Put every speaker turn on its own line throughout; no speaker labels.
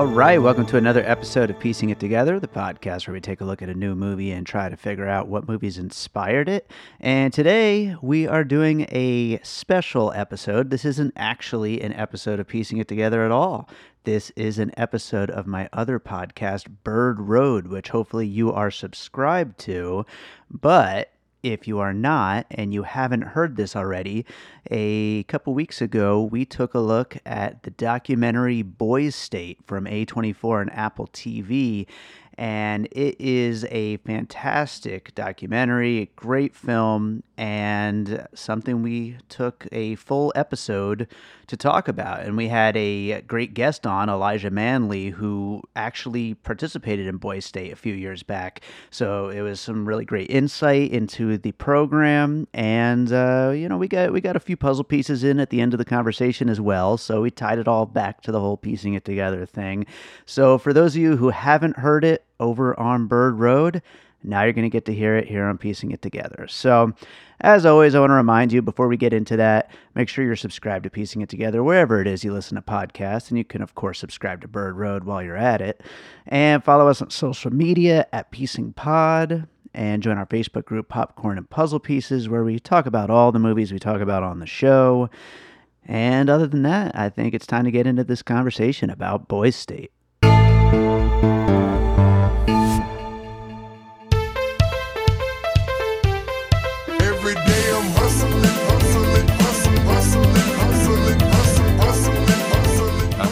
All right, welcome to another episode of Piecing It Together, the podcast where we take a look at a new movie and try to figure out what movies inspired it. And today we are doing a special episode. This isn't actually an episode of Piecing It Together at all. This is an episode of my other podcast, Bird Road, which hopefully you are subscribed to. But if you are not and you haven't heard this already, a couple weeks ago we took a look at the documentary Boys State from A24 and Apple TV. And it is a fantastic documentary, a great film, and something we took a full episode to talk about. And we had a great guest on, Elijah Manley, who actually participated in Boys State a few years back. So it was some really great insight into the program, and uh, you know we got we got a few puzzle pieces in at the end of the conversation as well. So we tied it all back to the whole piecing it together thing. So for those of you who haven't heard it over on Bird Road. Now you're going to get to hear it here on Piecing It Together. So, as always, I want to remind you before we get into that, make sure you're subscribed to Piecing It Together wherever it is you listen to podcasts. And you can, of course, subscribe to Bird Road while you're at it. And follow us on social media at Piecing Pod. And join our Facebook group, Popcorn and Puzzle Pieces, where we talk about all the movies we talk about on the show. And other than that, I think it's time to get into this conversation about Boys State.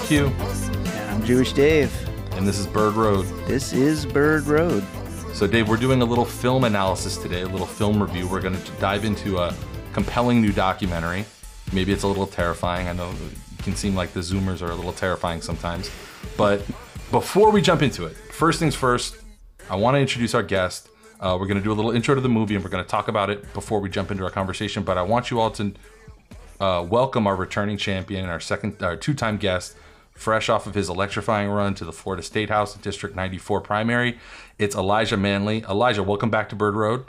Q,
And I'm Jewish Dave.
and this is Bird Road.
This is Bird Road.
So, Dave, we're doing a little film analysis today, a little film review. We're going to dive into a compelling new documentary. Maybe it's a little terrifying. I know it can seem like the Zoomers are a little terrifying sometimes. But before we jump into it, first things first, I want to introduce our guest. Uh, we're going to do a little intro to the movie and we're going to talk about it before we jump into our conversation. But I want you all to uh, welcome our returning champion, and our second, our two-time guest, fresh off of his electrifying run to the Florida State House District 94 primary. It's Elijah Manley. Elijah, welcome back to Bird Road.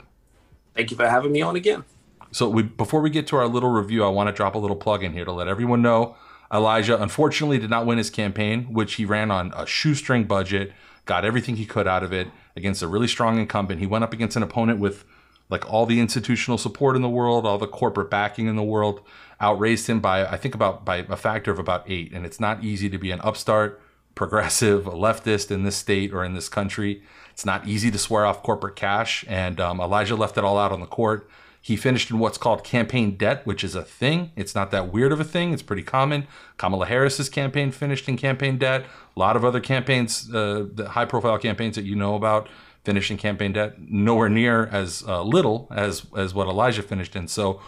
Thank you for having me on again.
So we, before we get to our little review, I want to drop a little plug in here to let everyone know Elijah unfortunately did not win his campaign, which he ran on a shoestring budget, got everything he could out of it against a really strong incumbent. He went up against an opponent with like all the institutional support in the world, all the corporate backing in the world, outraised him by I think about by a factor of about eight. And it's not easy to be an upstart, progressive, leftist in this state or in this country. It's not easy to swear off corporate cash, and um, Elijah left it all out on the court. He finished in what's called campaign debt, which is a thing. It's not that weird of a thing. It's pretty common. Kamala Harris's campaign finished in campaign debt. A lot of other campaigns, uh, the high-profile campaigns that you know about, finished in campaign debt. Nowhere near as uh, little as as what Elijah finished in. So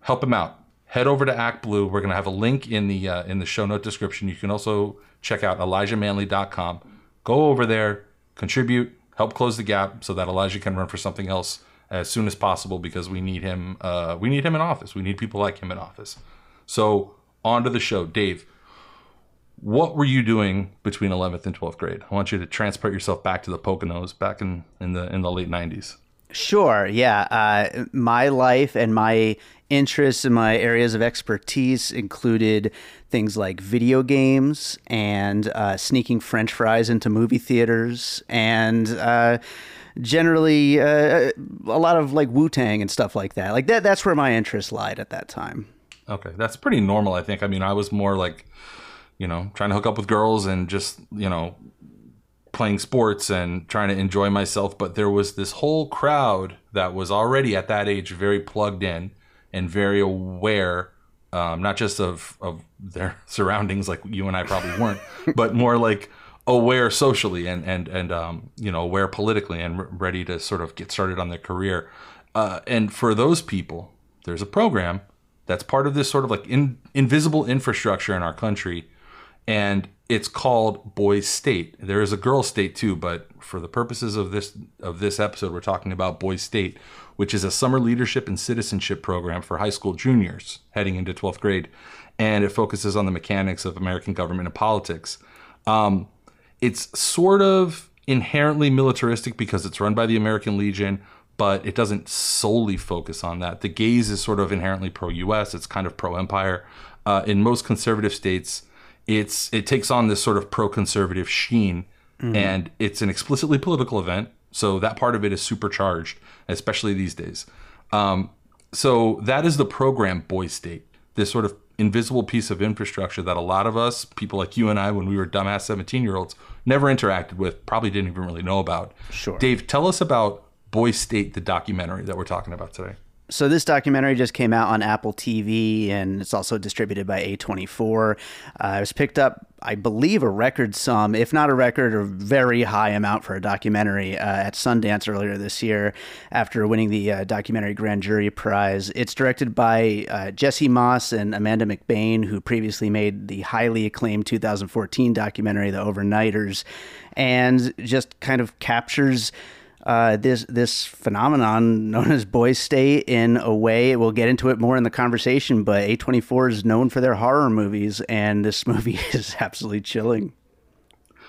help him out. Head over to ActBlue. We're gonna have a link in the uh, in the show note description. You can also check out ElijahManley.com. Go over there, contribute, help close the gap so that Elijah can run for something else as soon as possible because we need him. Uh, we need him in office. We need people like him in office. So on to the show, Dave. What were you doing between 11th and 12th grade? I want you to transport yourself back to the Poconos back in, in the in the late 90s.
Sure, yeah. Uh, my life and my interests and my areas of expertise included things like video games and uh, sneaking French fries into movie theaters and uh, generally uh, a lot of like Wu Tang and stuff like that. Like that, that's where my interest lied at that time.
Okay, that's pretty normal, I think. I mean, I was more like, you know, trying to hook up with girls and just, you know, playing sports and trying to enjoy myself. But there was this whole crowd that was already at that age very plugged in and very aware, um, not just of, of their surroundings, like you and I probably weren't, but more like aware socially and, and, and um, you know, aware politically and re- ready to sort of get started on their career. Uh, and for those people, there's a program that's part of this sort of like in, invisible infrastructure in our country and it's called Boys State. There is a girl state too, but for the purposes of this of this episode, we're talking about Boys State, which is a summer leadership and citizenship program for high school juniors heading into 12th grade, and it focuses on the mechanics of American government and politics. Um, it's sort of inherently militaristic because it's run by the American Legion, but it doesn't solely focus on that. The gaze is sort of inherently pro-U.S. It's kind of pro-empire. Uh, in most conservative states, it's it takes on this sort of pro-conservative sheen, and it's an explicitly political event. So that part of it is supercharged, especially these days. Um, so that is the program Boy State, this sort of invisible piece of infrastructure that a lot of us, people like you and I, when we were dumbass 17 year olds, never interacted with, probably didn't even really know about.
Sure.
Dave, tell us about Boy State, the documentary that we're talking about today.
So this documentary just came out on Apple TV, and it's also distributed by A24. Uh, it was picked up, I believe, a record sum, if not a record, a very high amount for a documentary uh, at Sundance earlier this year after winning the uh, documentary Grand Jury Prize. It's directed by uh, Jesse Moss and Amanda McBaine, who previously made the highly acclaimed 2014 documentary The Overnighters, and just kind of captures uh, this this phenomenon known as boy state in a way. We'll get into it more in the conversation, but A24 is known for their horror movies, and this movie is absolutely chilling.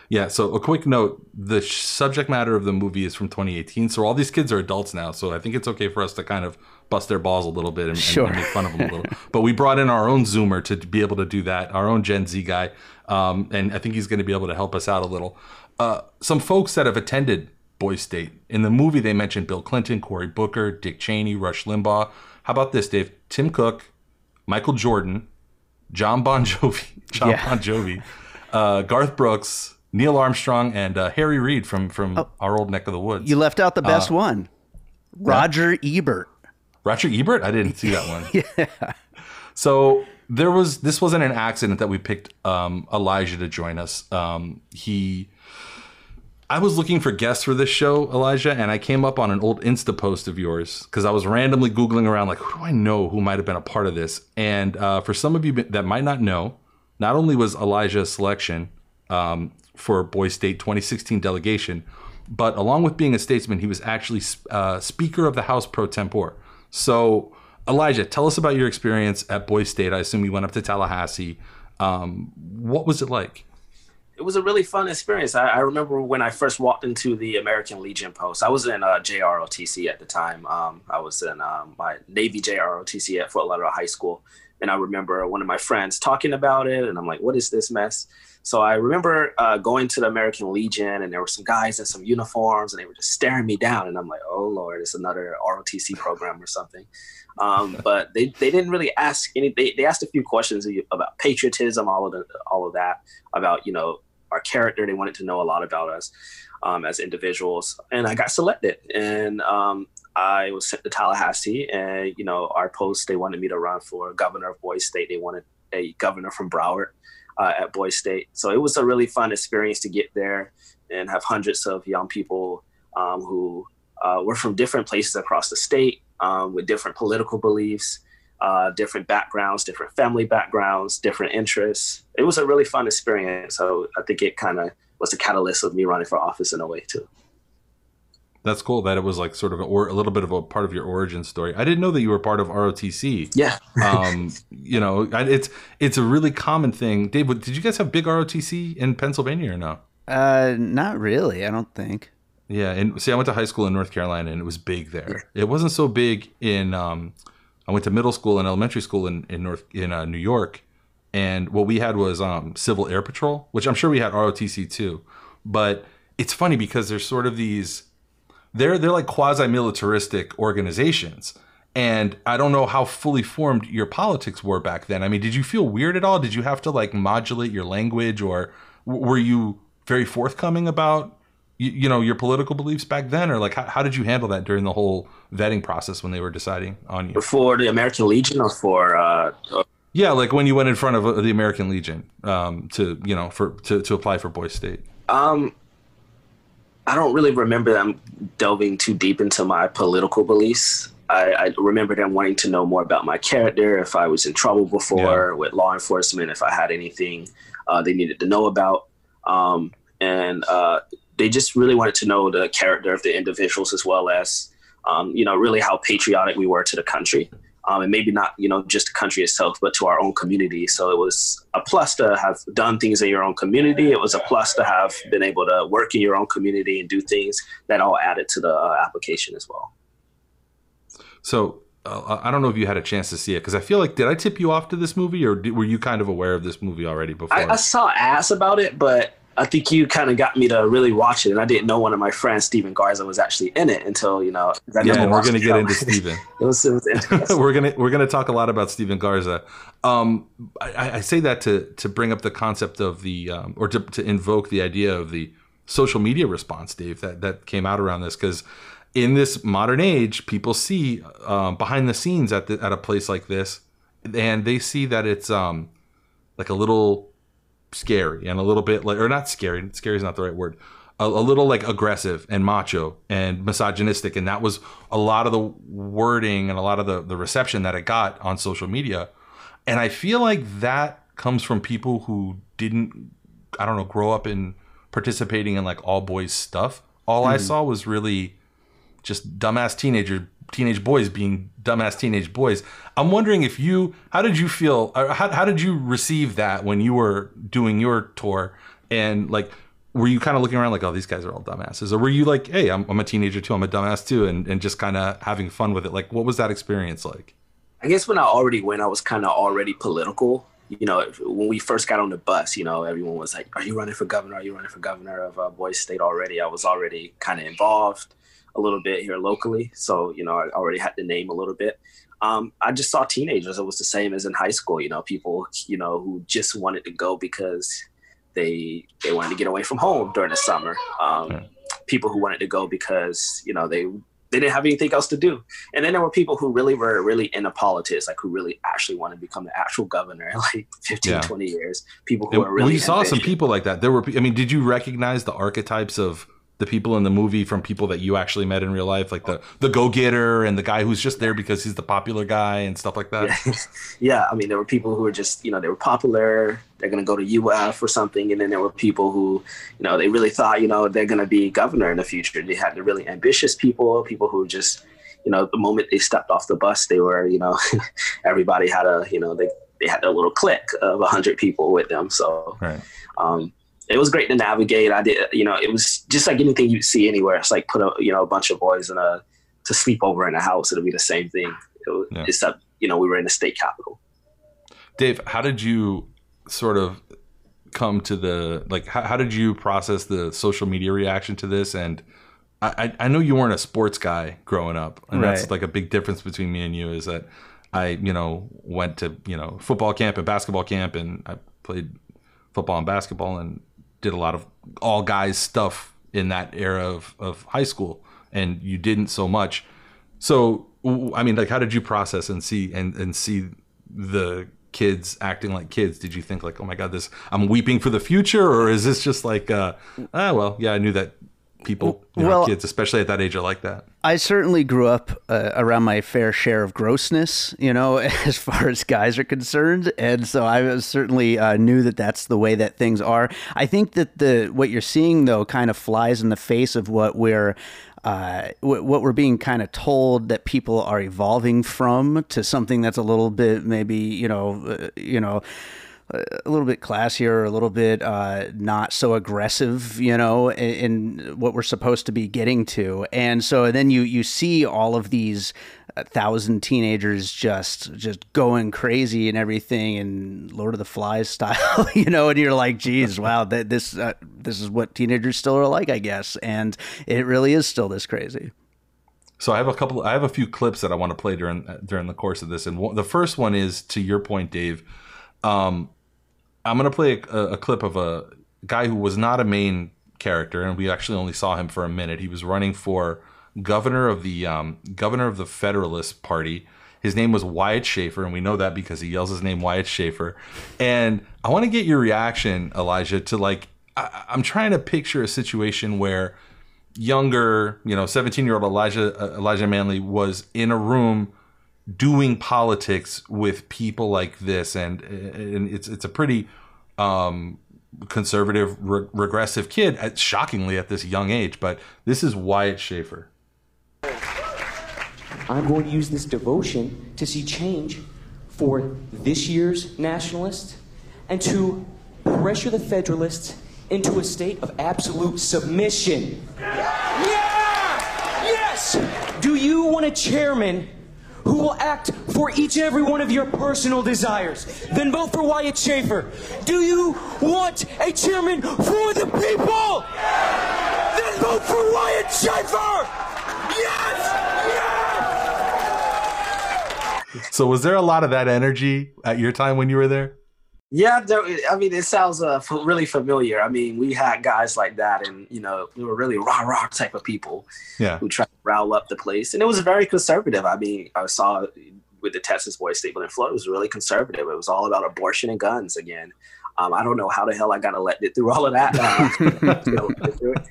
Yeah, so a quick note the sh- subject matter of the movie is from 2018. So all these kids are adults now. So I think it's okay for us to kind of bust their balls a little bit and, and-
Sure.
and make fun of them a little. but we brought in our own Zoomer to be able to do that, our own Gen Z guy. Um, and I think he's going to be able to help us out a little. Uh, some folks that have attended Boy State. In the movie, they mentioned Bill Clinton, Cory Booker, Dick Cheney, Rush Limbaugh. How about this, Dave? Tim Cook, Michael Jordan, John Bon Jovi, John
Yeah.
Bon Jovi, uh, Garth Brooks, Neil Armstrong, and uh, Harry Reid from from our old neck of the woods.
You left out the best one, Roger Ebert.
Roger Ebert? I didn't see that one. yeah. So there was this wasn't an accident that we picked um, Elijah to join us. Um, he, I was looking for guests for this show, Elijah, and I came up on an old Insta post of yours because I was randomly googling around, like, who do I know who might have been a part of this? And uh, for some of you that might not know, not only was Elijah a selection um, for Boy State 2016 delegation, but along with being a statesman, he was actually uh, Speaker of the House pro tempore. So, Elijah, tell us about your experience at Boy State. I assume you went up to Tallahassee. Um, what was it like?
It was a really fun experience. I, I remember when I first walked into the American Legion post. I was in uh, JROTC at the time. Um, I was in um, my Navy JROTC at Fort Lauderdale High School, and I remember one of my friends talking about it, and I'm like, "What is this mess?" So I remember uh, going to the American Legion, and there were some guys in some uniforms, and they were just staring me down, and I'm like, "Oh Lord, it's another ROTC program or something." Um, but they, they didn't really ask any. They, they asked a few questions about patriotism, all of the, all of that, about you know our character. They wanted to know a lot about us um, as individuals, and I got selected, and um, I was sent to Tallahassee, and you know our post. They wanted me to run for governor of Boys State. They wanted a governor from Broward uh, at Boys State, so it was a really fun experience to get there and have hundreds of young people um, who uh, were from different places across the state um, with different political beliefs, uh, different backgrounds, different family backgrounds, different interests. It was a really fun experience. So I think it kind of was the catalyst of me running for office in a way too.
That's cool that it was like sort of a, or a little bit of a part of your origin story. I didn't know that you were part of ROTC.
Yeah.
um, you know, it's it's a really common thing. Dave, did you guys have big ROTC in Pennsylvania or no?
Uh, not really. I don't think.
Yeah, and see, I went to high school in North Carolina, and it was big there. It wasn't so big in. Um, I went to middle school and elementary school in in North in uh, New York, and what we had was um, Civil Air Patrol, which I'm sure we had ROTC too. But it's funny because there's sort of these, they're they're like quasi militaristic organizations, And I don't know how fully formed your politics were back then. I mean, did you feel weird at all? Did you have to like modulate your language, or were you very forthcoming about you, you know your political beliefs back then, or like how, how did you handle that during the whole vetting process when they were deciding on you?
For the American Legion or for uh,
Yeah, like when you went in front of uh, the American Legion um, to you know for to, to apply for Boy State.
Um, I don't really remember them delving too deep into my political beliefs. I, I remember them wanting to know more about my character, if I was in trouble before
Yeah.
with law enforcement, if I had anything uh, they needed to know about. Um, and uh, they just really wanted to know the character of the individuals as well as, um, you know, really how patriotic we were to the country. Um, and maybe not, you know, just the country itself, but to our own community. So it was a plus to have done things in your own community. It was a plus to have been able to work in your own community and do things that all added to the uh, application as well.
So uh, I don't know if you had a chance to see it because I feel like did I tip you off to this movie or did, were you kind of aware of this movie already before?
I, I saw ads about it, but I think you kind of got me to really watch it. And I didn't know one of my friends, Steven Garza, was actually in it until, you know. I
yeah, we're gonna get into Steven.
it was, it was interesting.
we're gonna we're gonna talk a lot about Steven Garza. Um, I, I say that to to bring up the concept of the um, or to, to invoke the idea of the social media response, Dave, that that came out around this because in this modern age, people see um, behind the scenes at the, at a place like this, and they see that it's um like a little scary and a little bit like or not scary. Scary is not the right word. A, a little like aggressive and macho and misogynistic, and that was a lot of the wording and a lot of the the reception that it got on social media. And I feel like that comes from people who didn't, I don't know, grow up in participating in like all boys stuff. All I mm-hmm. saw was really just dumbass teenager teenage boys being dumbass teenage boys. I'm wondering if you how did you feel how how did you receive that when you were doing your tour and like were you kind of looking around like oh these guys are all dumbasses or were you like hey I'm, I'm a teenager too I'm a dumbass too and, and just kind of having fun with it like what was that experience like
I guess when I already went, I was kind of already political. You know, when we first got on the bus, you know, everyone was like, "Are you running for governor? Are you running for governor of uh, Boys State already?" I was already kind of involved a little bit here locally, so you know, I already had the name a little bit. Um, I just saw teenagers. It was the same as in high school. You know, people, you know, who just wanted to go because they they wanted to get away from home during the summer. Um. People who wanted to go because you know they they didn't have anything else to do. And then there were people who really were really into politics, like who really actually wanted to become the actual governor in like 15,
Yeah.
20 years. People who
And
were really Well,
we saw some people like that there were i mean did you recognize the archetypes of the people in the movie from people that you actually met in real life like the the go-getter and the guy who's just there because he's the popular guy and stuff like that
Yeah. yeah, I mean, there were people who were just, you know, they were popular. They're going to go to UF or something. And then there were people who, you know, they really thought, you know, they're going to be governor in the future. They had the really ambitious people, people who just, you know, the moment they stepped off the bus, they were, you know, everybody had a, you know, they, they had a little clique of 100 people with them. So,
right
um, it was great to navigate. I did, you know, it was just like anything you'd see anywhere. It's like put a, you know, a bunch of boys in a to sleep over in a house. It'll be the same thing, it was,
Yeah.
except you know we were in the state capital.
dave how did you sort of come to the like how, how did you process the social media reaction to this and I, I I know you weren't a sports guy growing up, and that's like a big difference between me and you. Is that I, you know, went to you know football camp and basketball camp, and I played football and basketball, and did a lot of all guys stuff in that era of, of high school, and you didn't so much. So I mean, like, how did you process and see and and see the kids acting like kids? Did you think like, oh my god, this I'm weeping for the future, or is this just like, uh, ah, well, yeah, I knew that people, you know,
Well-
kids, especially at that age, are like that.
I certainly grew up uh, around my fair share of grossness, you know, as far as guys are concerned, and so I certainly uh, knew that that's the way that things are. I think that the what you're seeing though kind of flies in the face of what we're uh, what we're being kind of told that people are evolving from to something that's a little bit maybe you know uh, you know a little bit classier, a little bit uh, not so aggressive, you know, in, in what we're supposed to be getting to. And so then you you see all of these uh, thousand teenagers just just going crazy and everything, and Lord of the Flies style, you know, and you're like, geez, wow, that this uh, this is what teenagers still are like, I guess, and it really is still this crazy.
So I have a couple. I have a few clips that I want to play during during the course of this, and the first one is to your point, Dave. Um, I'm gonna play a, a clip of a guy who was not a main character, and we actually only saw him for a minute. He was running for governor of the um, governor of the Federalist Party. His name was Wyatt Schaefer, and we know that because he yells his name Wyatt Schaefer. And I want to get your reaction, Elijah, to like I, I'm trying to picture a situation where younger, you know, 17 year old Elijah uh, Elijah Manley was in a room doing politics with people like this, and and it's it's a pretty um, conservative, re- regressive kid, at, shockingly at this young age. But this is Wyatt Schaefer.
I'm going to use this devotion to see change for this year's nationalists and to pressure the Federalists into a state of absolute submission. Yeah! Yes! Do you want a chairman who will act for each and every one of your personal desires? Then vote for Wyatt Schaefer. Do you want a chairman for the people? Then vote for Wyatt Schaefer! Yes! Yes!
So was there a lot of that energy at your time when you were there?
Yeah, I mean, it sounds uh, f- really familiar. I mean, we had guys like that, and you know, we were really rah rah type of people
Yeah.
who tried to rile up the place, and it was very conservative. I mean, I saw with the Texas boy statement in Florida, it was really conservative. It was all about abortion and guns again. Um, I don't know how the hell I got elected through all of that, uh, you know, through it.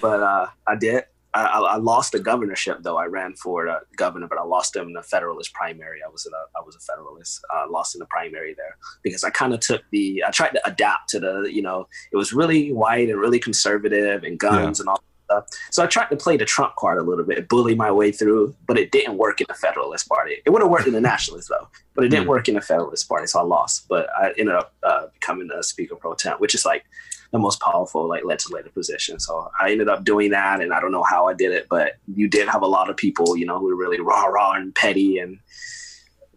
but uh, I did. I, I lost the governorship though. I ran for uh, governor, but I lost him in the Federalist primary. I was in a, I was a Federalist. Uh, lost in the primary there because I kind of took the. I tried to adapt to the. You know, it was really white and really conservative and guns and all stuff. So I tried to play the Trump card a little bit, bully my way through, but it didn't work in the Federalist Party. It would have worked in the Nationalists though, but it didn't work in the Federalist Party, so I lost. But I ended up uh, becoming a Speaker pro tem, which is like the most powerful like legislative position. So I ended up doing that, and I don't know how I did it, but you did have a lot of people, you know, who were really rah rah and petty, and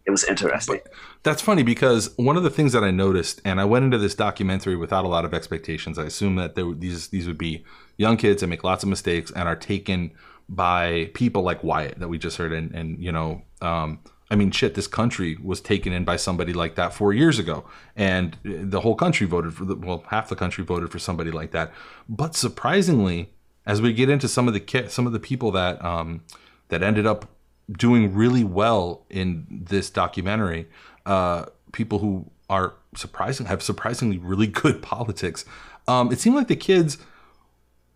it was interesting.
That's funny because one of the things that I noticed, and I went into this documentary without a lot of expectations. I assumed that there, these these would be young kids that make lots of mistakes and are taken by people like Wyatt that we just heard, and and you know, um, I mean, shit, this country was taken in by somebody like that four years ago, and the whole country voted for the well, half the country voted for somebody like that. But surprisingly, as we get into some of the some of the people that um, that ended up doing really well in this documentary, uh, people who are surprising have surprisingly really good politics. Um, it seemed like the kids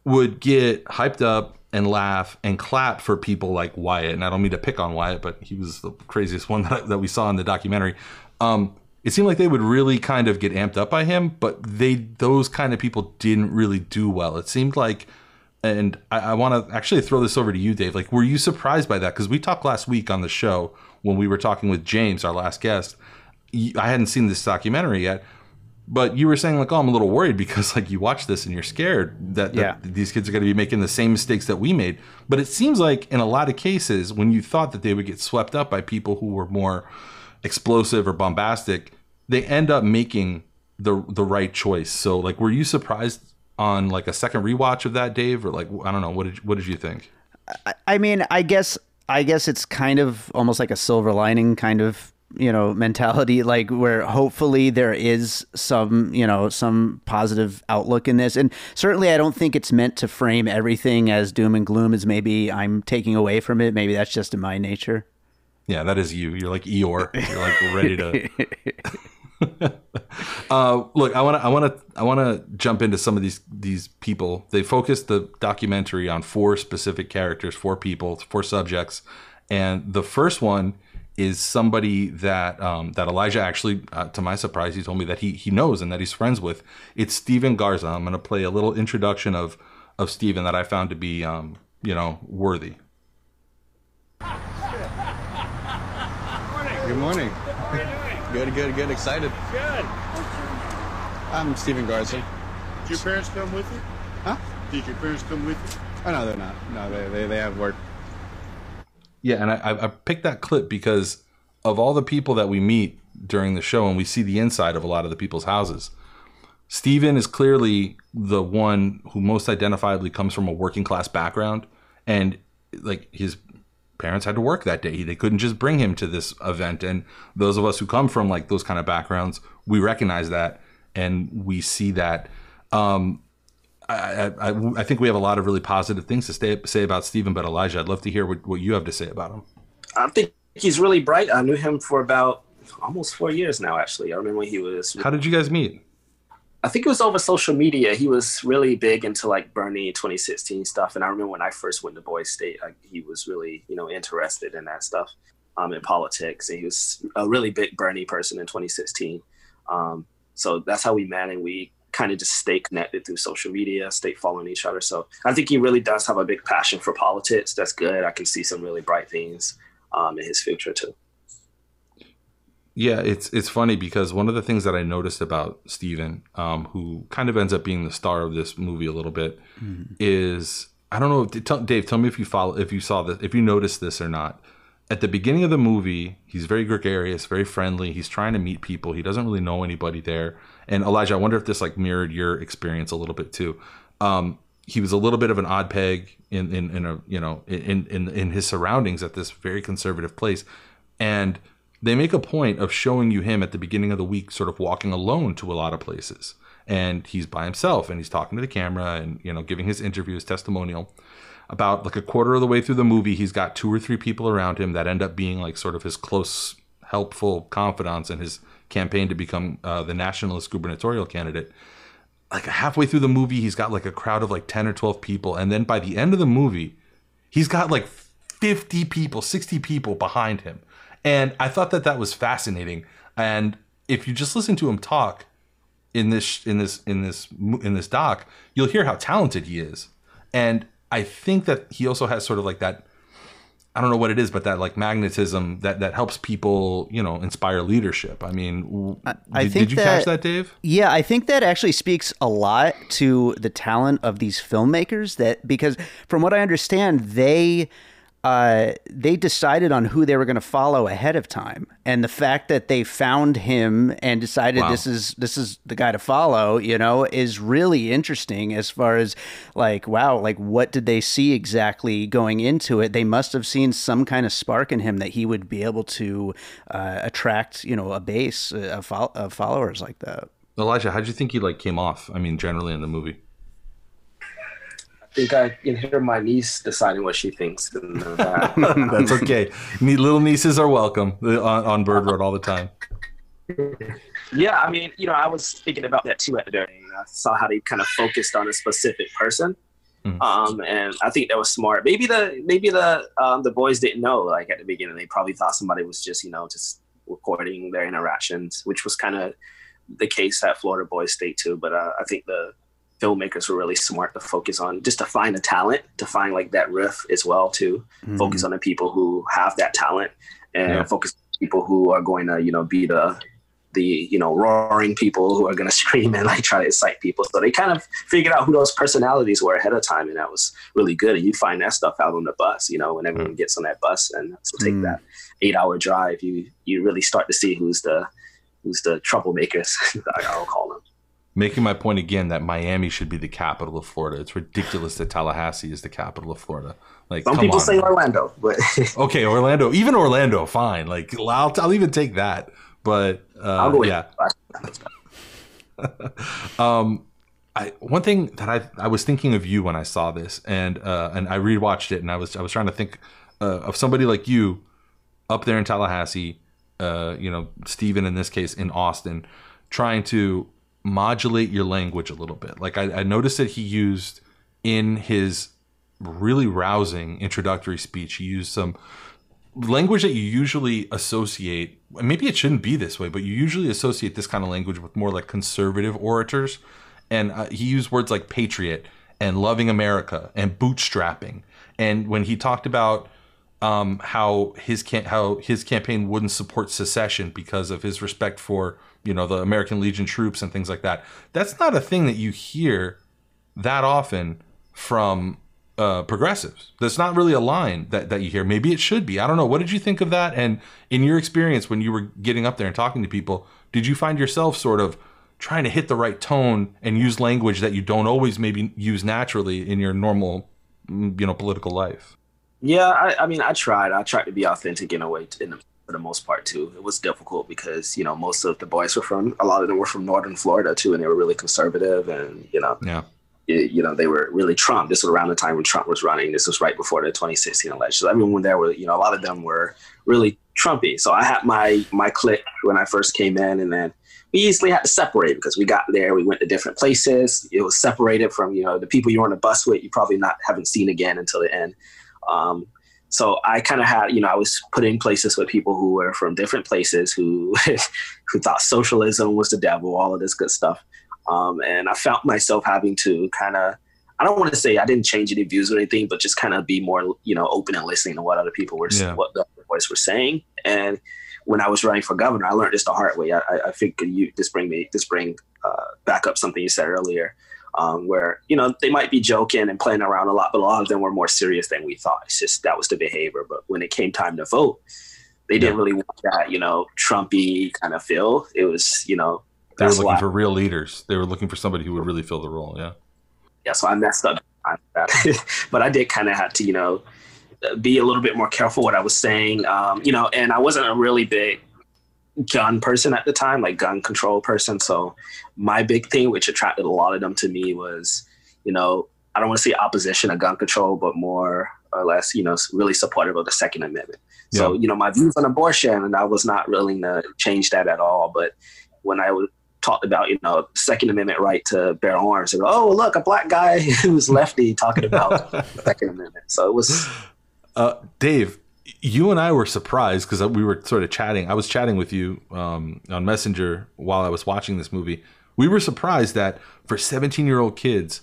would get hyped up and laugh and clap for people like Wyatt. And I don't mean to pick on Wyatt, but he was the craziest one that, that we saw in the documentary. Um, it seemed like they would really kind of get amped up by him, but they those kind of people didn't really do well. It seemed like, and I, I want to actually throw this over to you, Dave. Like, were you surprised by that? Because we talked last week on the show when we were talking with James, our last guest. I hadn't seen this documentary yet, but you were saying like, oh, I'm a little worried because like you watch this and you're scared that, that
Yeah.
these kids are going to be making the same mistakes that we made. But it seems like in a lot of cases, when you thought that they would get swept up by people who were more explosive or bombastic, they end up making the the right choice. So like, were you surprised on like a second rewatch of that, Dave, or like I don't know, what did what did you think?
I mean, I guess I guess it's kind of almost like a silver lining kind of you know mentality like where hopefully there is some you know some positive outlook in this and certainly i don't think it's meant to frame everything as doom and gloom as maybe i'm taking away from it maybe that's just in my nature
Yeah, that is you. You're like Eeyore. You're like ready to. uh, look, I want to, I want to, I want to jump into some of these these people. They focused the documentary on four specific characters, four people, four subjects, and the first one is somebody that um, that Elijah actually, uh, to my surprise, he told me that he he knows and that he's friends with. It's Steven Garza. I'm going to play a little introduction of of Steven that I found to be, um, you know, worthy.
Good morning. Good, good, good. Excited.
Good.
I'm Steven Garza.
Did your parents come with you?
Huh?
Did your parents come with you?
Oh no, they're not. No, they they, they have work.
Yeah, and I, I- I picked that clip because of all the people that we meet during the show, and we see the inside of a lot of the people's houses. Steven is clearly the one who most identifiably comes from a working class background, and like his parents had to work that day. They couldn't just bring him to this event. And those of us who come from like those kind of backgrounds, we recognize that and we see that. Um, I, I, I think we have a lot of really positive things to say, say about Steven, but Elijah, I'd love to hear what, what you have to say about him.
I think he's really bright. I knew him for about almost four years now. Actually, I remember when he was.
How did you guys meet?
I think it was over social media. He was really big into like Bernie 2016 stuff, and I remember when I first went to Boys State, I, he was really you know interested in that stuff, um, in politics, and he was a really big Bernie person in 2016. Um, so that's how we met, and we kind of just stay connected through social media, stay following each other. So I think he really does have a big passion for politics. That's good. I can see some really bright things um, in his future too.
Yeah, it's it's funny because one of the things that I noticed about Steven, um, who kind of ends up being the star of this movie a little bit, is I don't know. Tell, Dave, tell me if you follow, if you saw this, if you noticed this or not. At the beginning of the movie, he's very gregarious, very friendly. He's trying to meet people. He doesn't really know anybody there. And Elijah, I wonder if this like mirrored your experience a little bit too. Um, he was a little bit of an odd peg in in, in a you know in, in in his surroundings at this very conservative place, and they make a point of showing you him at the beginning of the week sort of walking alone to a lot of places. And he's by himself and he's talking to the camera and you know giving his interview his testimonial about like a quarter of the way through the movie he's got two or three people around him that end up being like sort of his close helpful confidants in his campaign to become uh, the nationalist gubernatorial candidate. Like halfway through the movie he's got like a crowd of like 10 or 12 people and then by the end of the movie he's got like 50 people 60 people behind him and i thought that that was fascinating. And if you just listen to him talk in this in this in this in this doc you'll hear how talented he is. And i think that he also has sort of like that i don't know what it is but that like magnetism that that helps people you know inspire leadership. I mean w-
I
did,
think
did you catch
that-
that dave?
Yeah, I think that actually speaks a lot to the talent of these filmmakers. That because from what I understand, they uh, they decided on who they were going to follow ahead of time, and the fact that they found him and decided
Wow.
this is this is the guy to follow, you know, is really interesting. As far as like, wow, like what did they see exactly going into it? They must have seen some kind of spark in him that he would be able to uh, attract, you know, a base of, fol- of followers like that.
elijah how'd you think he like came off i mean generally in the movie
think I can hear my niece deciding what she thinks. And,
that's okay Ne- little nieces are welcome uh, on, on bird road all the time
yeah, I mean, you know, I was thinking about that too at the day. I saw how they kind of focused on a specific person,
Mhm.
um, and I think that was smart. Maybe the maybe the um, the boys didn't know like at the beginning. They probably thought somebody was just you know just recording their interactions, which was kind of the case at Florida Boys State too. But uh, I think the filmmakers were really smart to focus on just to find a talent, to find like that riff as well too. Focus on the people who have that talent, and
Yeah.
focus on people who are going to you know be the the you know roaring people who are going to scream and like try to excite people. So they kind of figured out who those personalities were ahead of time, and that was really good. And you find that stuff out on the bus, you know, when everyone gets on that bus, and so take
Mm.
that eight hour drive, you you really start to see who's the who's the troublemakers. I'll call them.
Making my point again that Miami should be the capital of Florida. It's ridiculous that Tallahassee is the capital of Florida. Like,
Some people
on,
say
man.
Orlando, but
okay, Orlando, even Orlando, fine. Like, I'll, I'll even take that. But uh,
I'll go
yeah, um, I one thing that I I was thinking of you when I saw this, and uh, and I rewatched it, and I was I was trying to think uh, of somebody like you up there in Tallahassee, uh, you know, Steven in this case in Austin, trying to modulate your language a little bit. Like I, I noticed that he used in his really rousing introductory speech, he used some language that you usually associate maybe it shouldn't be this way but you usually associate this kind of language with more like conservative orators and uh, he used words like patriot and loving america and bootstrapping and when he talked about um, how his can- how his campaign wouldn't support secession because of his respect for you know the American Legion troops and things like that. That's not a thing that you hear that often from uh, progressives. That's not really a line that, that you hear. Maybe it should be. I don't know. What did you think of that? And in your experience when you were getting up there and talking to people, did you find yourself sort of trying to hit the right tone and use language that you don't always maybe use naturally in your normal, you know, political life?
Yeah, I, I mean, I tried. I tried to be authentic in a way, in for the most part too. It was difficult because you know most of the boys were from a lot of them were from northern Florida too, and they were really conservative, and you know,
Yeah.
it- you know, they were really Trump. This was around the time when Trump was running. This was right before the 2016 election. So everyone there were, you know, a lot of them were really Trumpy. So I had my my clique when I first came in, and then we easily had to separate because we got there. We went to different places. It was separated from you know the people you were on the bus with. You probably not haven't seen again until the end. Um, so I kind of had, you know, I was put in places with people who were from different places who who thought socialism was the devil, all of this good stuff. Um, and I found myself having to kind of, I don't want to say I didn't change any views or anything, but just kind of be more, you know, open and listening to what other people were,
Yeah.
what the other boys were saying. And when I was running for governor, I learned this the hard way. I, I, think you just bring me, just bring uh, back up something you said earlier, um, where you know they might be joking and playing around a lot, but a lot of them were more serious than we thought. It's just that was the behavior. But when it came time to vote, they didn't really want that, you know, Trumpy kind of feel. It was, you know,
They were looking
why.
for real leaders. They were looking for somebody who would really fill the role. Yeah.
yeah, so I messed up. but I did kind of have to, you know, be a little bit more careful what I was saying. Um, you know, and I wasn't a really big gun person at the time, like gun control person. So my big thing, which attracted a lot of them to me, was, you know, I don't want to say opposition of gun control, but more or less, you know, really supportive of the Second Amendment. So, you know, my views on abortion, and I was not willing to change that at all. But when I would talked about, you know, Second Amendment right to bear arms, and oh, look, a black guy who's lefty talking about Second Amendment. So it was,
Uh, Dave, you and I were surprised because we were sort of chatting. I was chatting with you um, on Messenger while I was watching this movie. We were surprised that for 17 year old kids,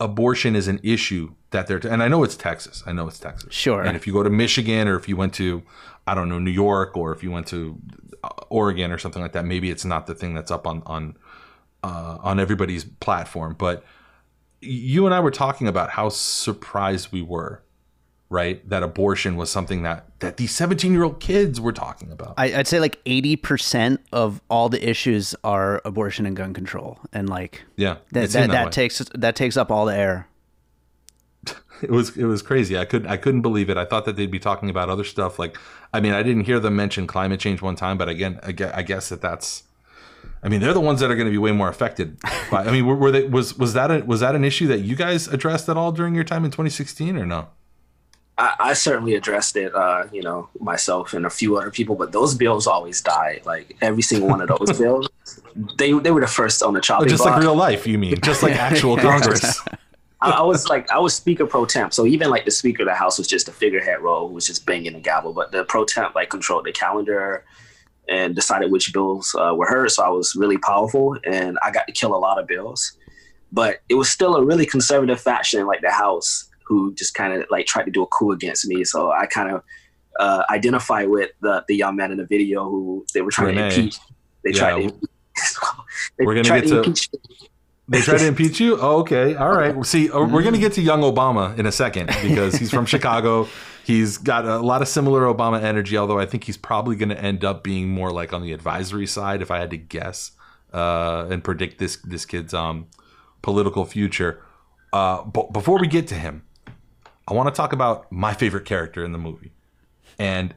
abortion is an issue that they're. and I know it's Texas. I know it's Texas.
Sure.
And if you go to Michigan or if you went to, I don't know, New York or if you went to uh, Oregon or something like that, maybe it's not the thing that's up on on uh, on everybody's platform. But you and I were talking about how surprised we were right? That abortion was something that that these 17 year old kids were talking about.
I, I'd say like eighty percent of all the issues are abortion and gun control, and like
yeah,
that that, that takes that takes up all the air.
it was it was crazy. I couldn't I couldn't believe it. I thought that they'd be talking about other stuff. Like, I mean, I didn't hear them mention climate change one time, but again, I guess, I guess that that's. I mean, they're the ones that are going to be way more affected. By, I mean, were, were they was was that a, was that an issue that you guys addressed at all during your time in 2016 or no?
I, I certainly addressed it, uh, you know, myself and a few other people, but those bills always died. Like every single one of those bills, they they were the first on the chopping
Oh, just
block.
like real life, you mean? Just like actual Congress.
I, I was like, I was speaker pro temp. So even like the speaker of the house was just a figurehead role, who was just banging the gavel. But the pro temp like controlled the calendar and decided which bills uh, were hers. So I was really powerful, and I got to kill a lot of bills. But it was still a really conservative faction in like the house who just kind of like tried to do a coup against me. So I kind of uh, identify with the the young man in the video who they were trying
Renee.
to impeach. They
Yeah.
tried to. they
We're gonna get to-
impeach
They tried to impeach you? Oh, okay. All right. See, uh, we're going to get to young Obama in a second because he's from Chicago. He's got a lot of similar Obama energy, although I think he's probably going to end up being more like on the advisory side, if I had to guess uh, and predict this this kid's um, political future. Uh, but before we get to him, I want to talk about my favorite character in the movie, and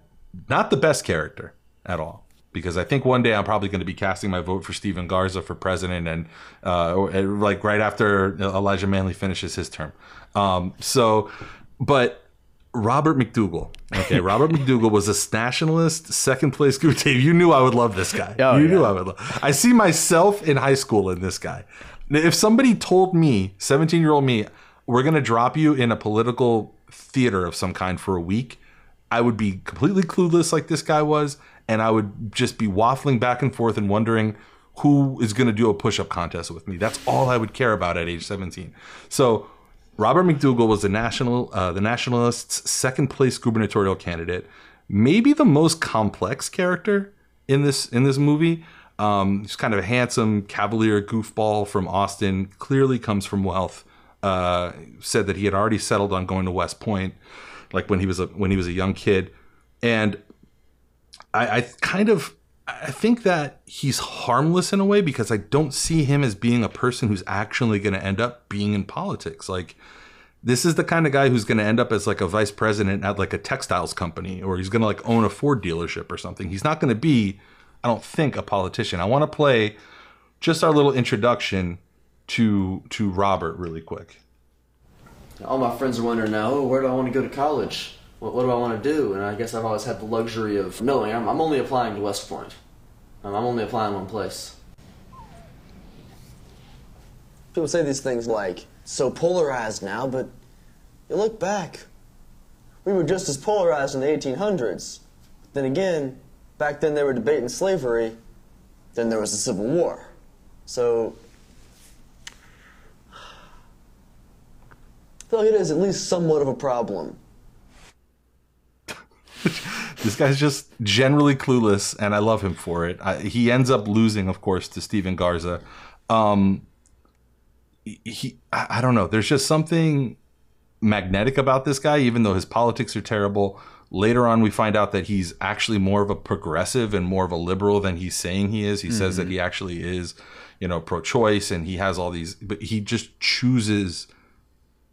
not the best character at all. Because I think one day I'm probably going to be casting my vote for Steven Garza for president, and uh, like right after Elijah Manley finishes his term. Um, so, but Robert MacDougall. Okay, Robert MacDougall was a nationalist, second place group. Dave, you knew I would love this guy.
Oh,
you
yeah.
knew I would. Love. I see myself in high school in this guy. If somebody told me, 17 year old me, we're going to drop you in a political theater of some kind for a week, I would be completely clueless like this guy was, and I would just be waffling back and forth and wondering who is going to do a push-up contest with me. That's all I would care about at age 17. So Robert MacDougall was the national, uh, the Nationalists' second place gubernatorial candidate, maybe the most complex character in this in this movie. Um, he's kind of a handsome, cavalier goofball from Austin. Clearly comes from wealth. Uh, said that he had already settled on going to West Point, like when he was a when he was a young kid, and I, I kind of I think that he's harmless in a way because I don't see him as being a person who's actually going to end up being in politics. Like this is the kind of guy who's going to end up as like a vice president at like a textiles company or he's going to like own a Ford dealership or something. He's not going to be, I don't think, a politician. I want to play just our little introduction to to Robert really quick.
All my friends are wondering now, oh, where do I want to go to college? What, what do I want to do? And I guess I've always had the luxury of knowing I'm, I'm only applying to West Point. Um, I'm only applying one place. People say these things like, so polarized now, but you look back. We were just as polarized in the 1800s. Then again, back then they were debating slavery, then there was the Civil War. So, feel like it is at least somewhat of a problem.
This guy's just generally clueless, and I love him for it. I, he ends up losing, of course, to Steven Garza. Um, he, I, I don't know. There's just something magnetic about this guy, even though his politics are terrible. Later on, we find out that he's actually more of a progressive and more of a liberal than he's saying he is. He says that he actually is, you know, pro-choice, and he has all these, but he just chooses.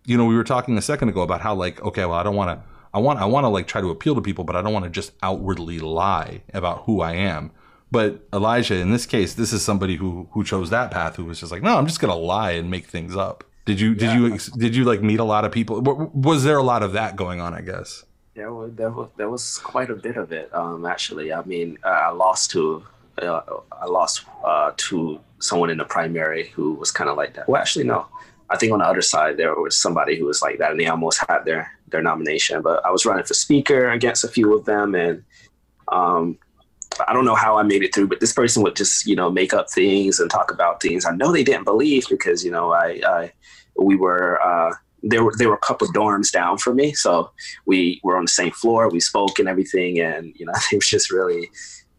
You know, we were talking a second ago about how, like, okay, well, I don't want to. I want I want to like try to appeal to people, but I don't want to just outwardly lie about who I am. But Elijah, in this case, this is somebody who who chose that path, who was just like, no, I'm just gonna lie and make things up. Did you did you did you like meet a lot of people? Was there a lot of that going on? I guess.
Yeah, well, there was, there was quite a bit of it, um, actually. I mean, I lost to uh, I lost uh, to someone in the primary who was kind of like that. Well, actually, no. I think on the other side there was somebody who was like that, and they almost had their their nomination. But I was running for speaker against a few of them, and um, I don't know how I made it through. But this person would just you know make up things and talk about things I know they didn't believe because you know I, I we were. Uh, there were there were a couple dorms down for me, so we were on the same floor. We spoke and everything, and you know they was just really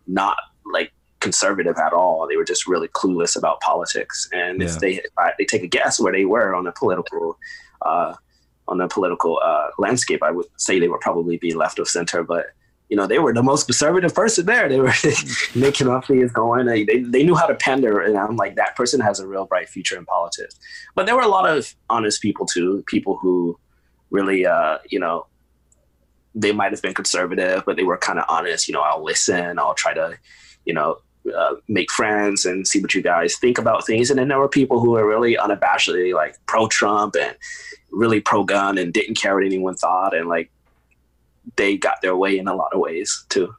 not like conservative at all. They were just really clueless about politics. And
Yeah.
if they if I, they take a guess where they were on the political uh, on the political uh, landscape, I would say they would probably be left of center. But you know, they were the most conservative person there. They were making up things going. They, they they knew how to pander, and I'm like, that person has a real bright future in politics. But there were a lot of honest people too, people who really, uh, you know, they might have been conservative, but they were kind of honest. You know, I'll listen. I'll try to, you know, uh, make friends and see what you guys think about things. And then there were people who were really unabashedly like pro Trump and really pro gun and didn't care what anyone thought. And like they got their way in a lot of ways too.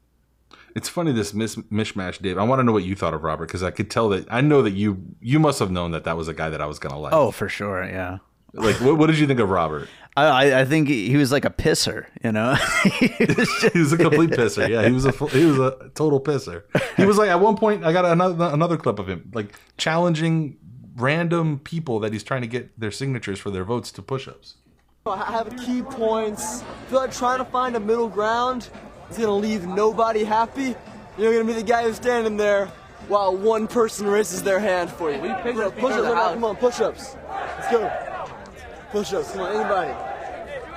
It's funny this mis- mishmash, Dave. I want to know what you thought of Robert because I could tell that I know that you you must have known that that was a guy that I was gonna like.
Oh, for sure. Yeah.
Like what, what did you think of Robert?
I, I, I think he he was like a pisser, you know? He was just-
he was a complete pisser. Yeah, he was a he was a total pisser. He was like at one point I got another another clip of him like challenging random people that he's trying to get their signatures for their votes to push-ups.
I have key points. I feel like trying to find a middle ground is gonna leave nobody happy. You're gonna be the guy who's standing there while one person raises their hand for you. Push ups, push ups, come on, push ups. Let's go. Push ups, come on, anybody.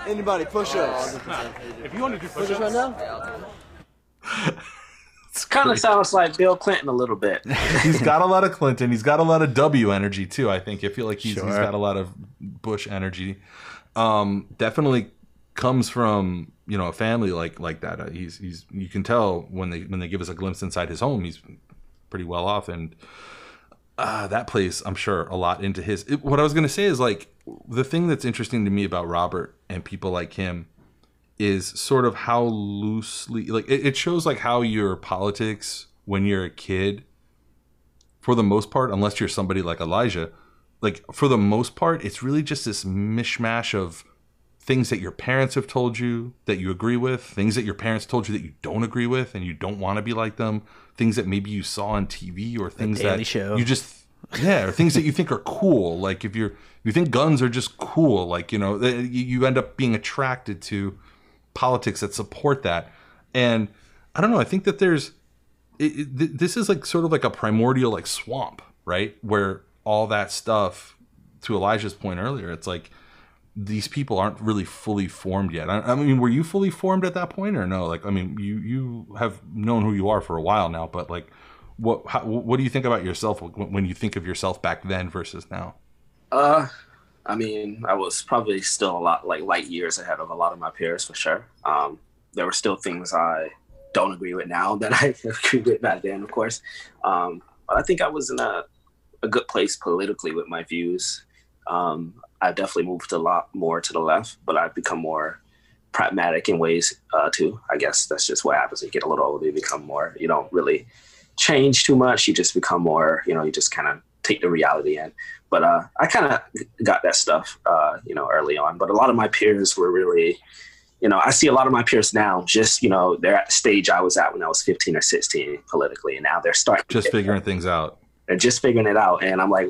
Anybody, push ups.
If you want to do
Push ups right now?
It kind of sounds like Bill Clinton a little bit.
He's got a lot of Clinton. He's got a lot of W energy too. I think I feel like he's, he's
Sure.
got a lot of Bush energy. Um, definitely comes from you know a family like like that. Uh, he's he's you can tell when they when they give us a glimpse inside his home. He's pretty well off and uh, that plays I'm sure a lot into his. It, what I was gonna say is like the thing that's interesting to me about Robert and people like him is sort of how loosely like it, it shows like how your politics when you're a kid for the most part unless you're somebody like elijah like for the most part it's really just this mishmash of things that your parents have told you that you agree with things that your parents told you that you don't agree with and you don't want to be like them things that maybe you saw on tv or things that
Show.
you just yeah things that you think are cool like if you're you think guns are just cool like you know you you end up being attracted to politics that support that. And i don't know i think that there's it, it, this is like sort of like a primordial like swamp right? Where all that stuff to elijah's point earlier it's like these people aren't really fully formed yet. I, I mean were you fully formed at that point or no? Like i mean you you have known who you are for a while now but like what how, what do you think about yourself when, you think of yourself back then versus now
Uh, I mean, I was probably still a lot like light years ahead of a lot of my peers for sure. Um, there were still things I don't agree with now that I agreed with back then, of course. Um, but I think I was in a, a good place politically with my views. Um, I definitely moved a lot more to the left, but I've become more pragmatic in ways uh, too. I guess that's just what happens. You get a little older, you become more. You don't really change too much. You just become more. You know, you just kind of take the reality in. But uh, I kind of got that stuff, uh, you know, early on. But a lot of my peers were really, you know, I see a lot of my peers now. Just you know, they're at the stage I was at when I was 15 or 16 politically, and now they're starting
Just
get
figuring things out.
they're just figuring it out. And I'm like,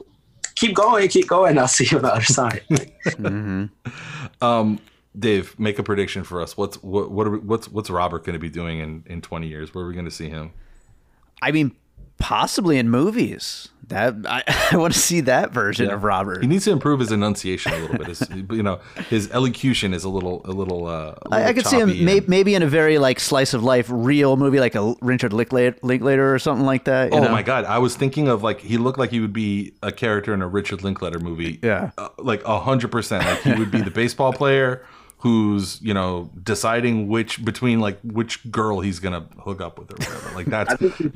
keep going, keep going. I'll see you on the other side.
hmm
Um, Dave, make a prediction for us. What's what what are we, what's what's Robert going to be doing in in 20 years? Where are we going to see him?
I mean, possibly in movies. That I, I want to see that version
Yeah.
of Robert.
He needs to improve his enunciation a little bit. His, you know, his elocution is a little a little. Uh, a
I, I
little
could see him may, maybe in a very like slice of life real movie, like a Richard Linklater, Linklater or something like that. you
Oh
know?
my god! I was thinking of like he looked like he would be a character in a Richard Linklater movie.
Yeah.
uh, like a hundred percent. Like he would be the baseball player who's you know deciding which between like which girl he's gonna hook up with or whatever. Like that's
I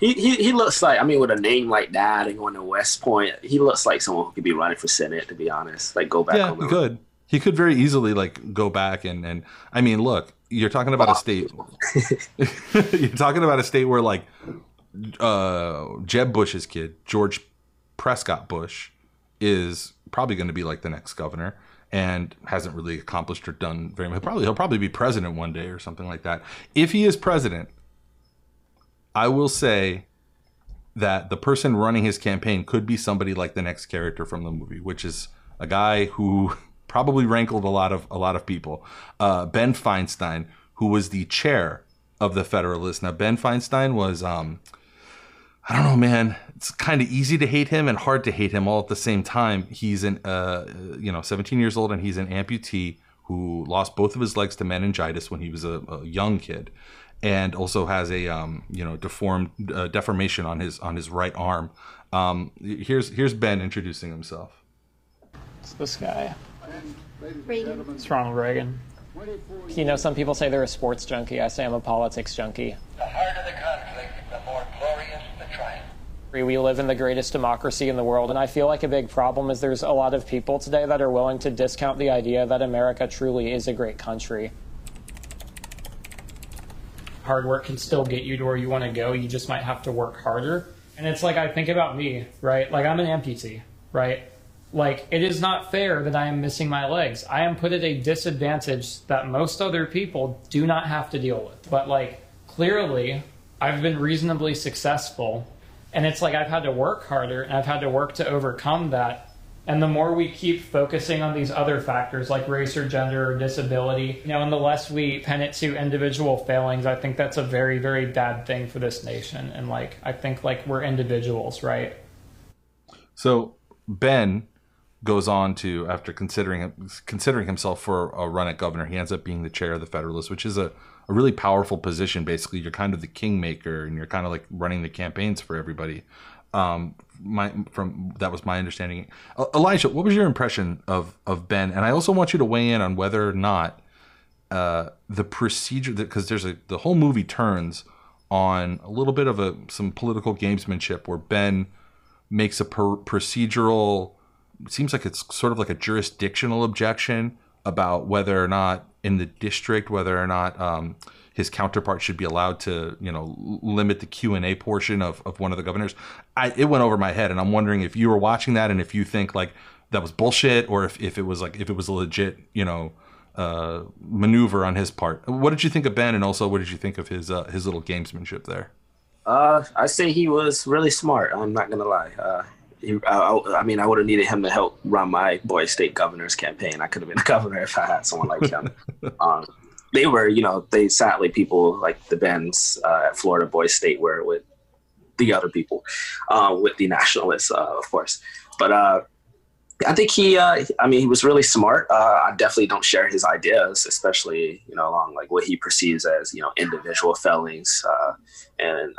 he, he, looks like, I mean, with a name like that and going to West Point, he looks like someone who could be running for Senate, to be honest. Like, go back
yeah, he could. He could very easily like go back and and I mean, look, you're talking about a state. you're talking about a state where like uh Jeb Bush's kid, George Prescott Bush, is probably going to be like the next governor and hasn't really accomplished or done very much. Probably he'll probably be president one day or something like that. If he is president, I will say that the person running his campaign could be somebody like the next character from the movie, which is a guy who probably rankled a lot of a lot of people. Uh, ben Feinstein, who was the chair of the Federalists. Now Ben Feinstein was um, I don't know, man. It's kind of easy to hate him and hard to hate him all at the same time. He's an uh, you know 17 years old and he's an amputee who lost both of his legs to meningitis when he was a, a young kid, and also has a um, you know deformed uh, deformation on his on his right arm. Um, here's here's Ben introducing himself.
It's this guy.
Reagan.
It's Ronald Reagan. You know, some people say they're a sports junkie. I say I'm a politics junkie.
The harder the conflict, the more glorious the triumph.
We live in the greatest democracy in the world, and I feel like a big problem is there's a lot of people today that are willing to discount the idea that America truly is a great country. Hard work can still get you to where you want to go. You just might have to work harder. And it's like I think about me, right? Like I'm an amputee, right? Like it is not fair that I am missing my legs. I am put at a disadvantage that most other people do not have to deal with. But like clearly, I've been reasonably successful and it's like I've had to work harder and I've had to work to overcome that. And the more we keep focusing on these other factors like race or gender or disability, you know, and the less we pin it to individual failings, I think that's a very, very bad thing for this nation. And like, I think like we're individuals, right?
So Ben goes on to, after considering considering himself for a run at governor, he ends up being the chair of the Federalists, which is a, a really powerful position. Basically, you're kind of the kingmaker, and you're kind of like running the campaigns for everybody. Um, my from that was my understanding. Elijah, what was your impression of of Ben? And I also want you to weigh in on whether or not uh, the procedure because there's a the whole movie turns on a little bit of a some political gamesmanship where Ben makes a per- procedural seems like it's sort of like a jurisdictional objection about whether or not in the district whether or not um, his counterpart should be allowed to you know limit the q&a portion of, of one of the governors I, it went over my head and i'm wondering if you were watching that and if you think like that was bullshit or if, if it was like if it was a legit you know uh, maneuver on his part what did you think of ben and also what did you think of his uh, his little gamesmanship there
Uh, I say he was really smart. I'm not gonna lie. Uh, he, I, I I mean, I would have needed him to help run my boy state governor's campaign. I could have been a governor if I had someone like him. um, they were, you know, they sadly people like the Bens uh, at Florida Boys State were with the other people, uh, with the nationalists, uh, of course. But uh, I think he, uh, I mean, he was really smart. Uh, I definitely don't share his ideas, especially, you know, along like what he perceives as, you know, individual failings. And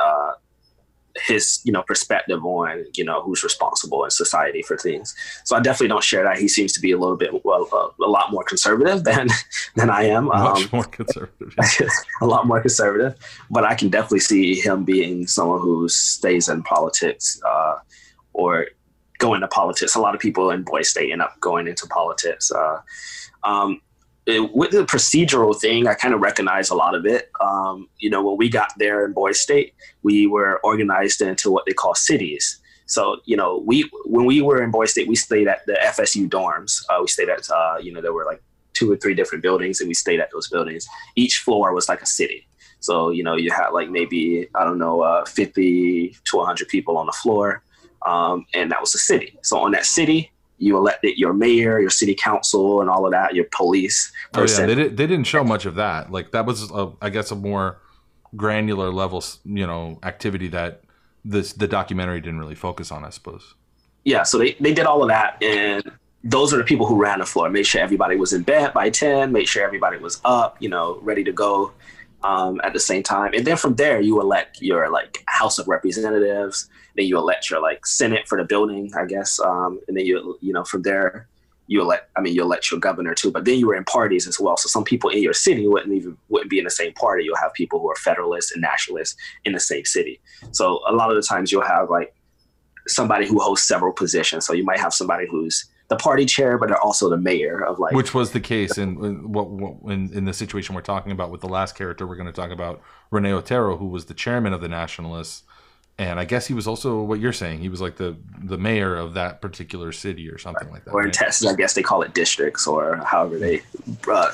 his you know perspective on you know who's responsible in society for things. So I definitely don't share that. He seems to be a little bit well a, a lot more conservative than than I am.
Much
Um,
more conservative.
a lot more conservative, but I can definitely see him being someone who stays in politics uh, or go into politics. A lot of people in Boy State end up going into politics. Uh, um, it- with the procedural thing, I kind of recognize a lot of it. Um, you know, when we got there in Boy State, we were organized into what they call cities. So, you know, we when we were in Boy State, we stayed at the FSU dorms. Uh, we stayed at, uh, you know, there were like two or three different buildings, and we stayed at those buildings. Each floor was like a city. So, you know, you had like maybe I don't know, uh, fifty to hundred people on the floor, um, and that was a city. So on that city, you elected your mayor, your city council, and all of that, your police
Oh yeah,
person.
they, did, they didn't show much of that. Like that was, a, I guess, a more granular level, you know, activity that this the documentary didn't really focus on. I suppose.
yeah, so they, they did all of that, and those are the people who ran the floor. Made sure everybody was in bed by ten. Made sure everybody was up, you know, ready to go um, at the same time. And then from there, you elect your like House of Representatives. Then you elect your like Senate for the building, I guess. Um, and then you you know from there you elect. I mean, you elect your governor too. But then you were in parties as well. So some people in your city wouldn't even wouldn't be in the same party. You'll have people who are Federalists and Nationalists in the same city. So a lot of the times you'll have like somebody who hosts several positions. So you might have somebody who's the party chair, but they're also the mayor of like.
Which was the case in in what, what in, in the situation we're talking about with the last character. We're going to talk about Rene Otero, who was the chairman of the Nationalists, and I guess he was also what you're saying. He was like the the mayor of that particular city or something like that.
or in
right?
Texas, I guess they call it districts or however they uh,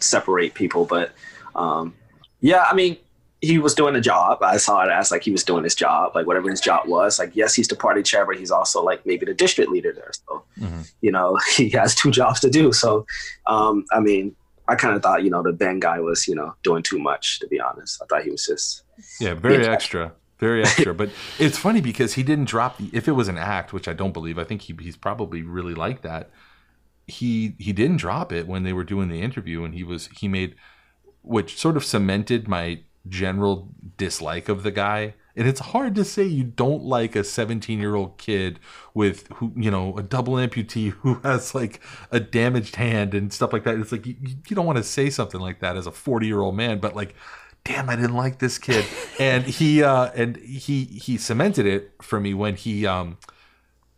separate people. But um, yeah, I mean, he was doing a job. I saw it as like he was doing his job, like whatever his job was. Like, yes, he's the party chair, but he's also like maybe the district leader there. So,
Mhm.
you know, he has two jobs to do. So, um, I mean, I kind of thought, you know, the Ben guy was, you know, doing too much, to be honest. I thought he was just,
Yeah, very extra, very extra. but it's funny because he didn't drop the. If it was an act, which I don't believe, I think he, he's probably really like that. He he didn't drop it when they were doing the interview, and he was he made, which sort of cemented my general dislike of the guy. And it's hard to say you don't like a 17 year old kid with who you know a double amputee who has like a damaged hand and stuff like that. It's like you, you don't want to say something like that as a 40 year old man, but like damn i didn't like this kid. And he uh and he he cemented it for me when he um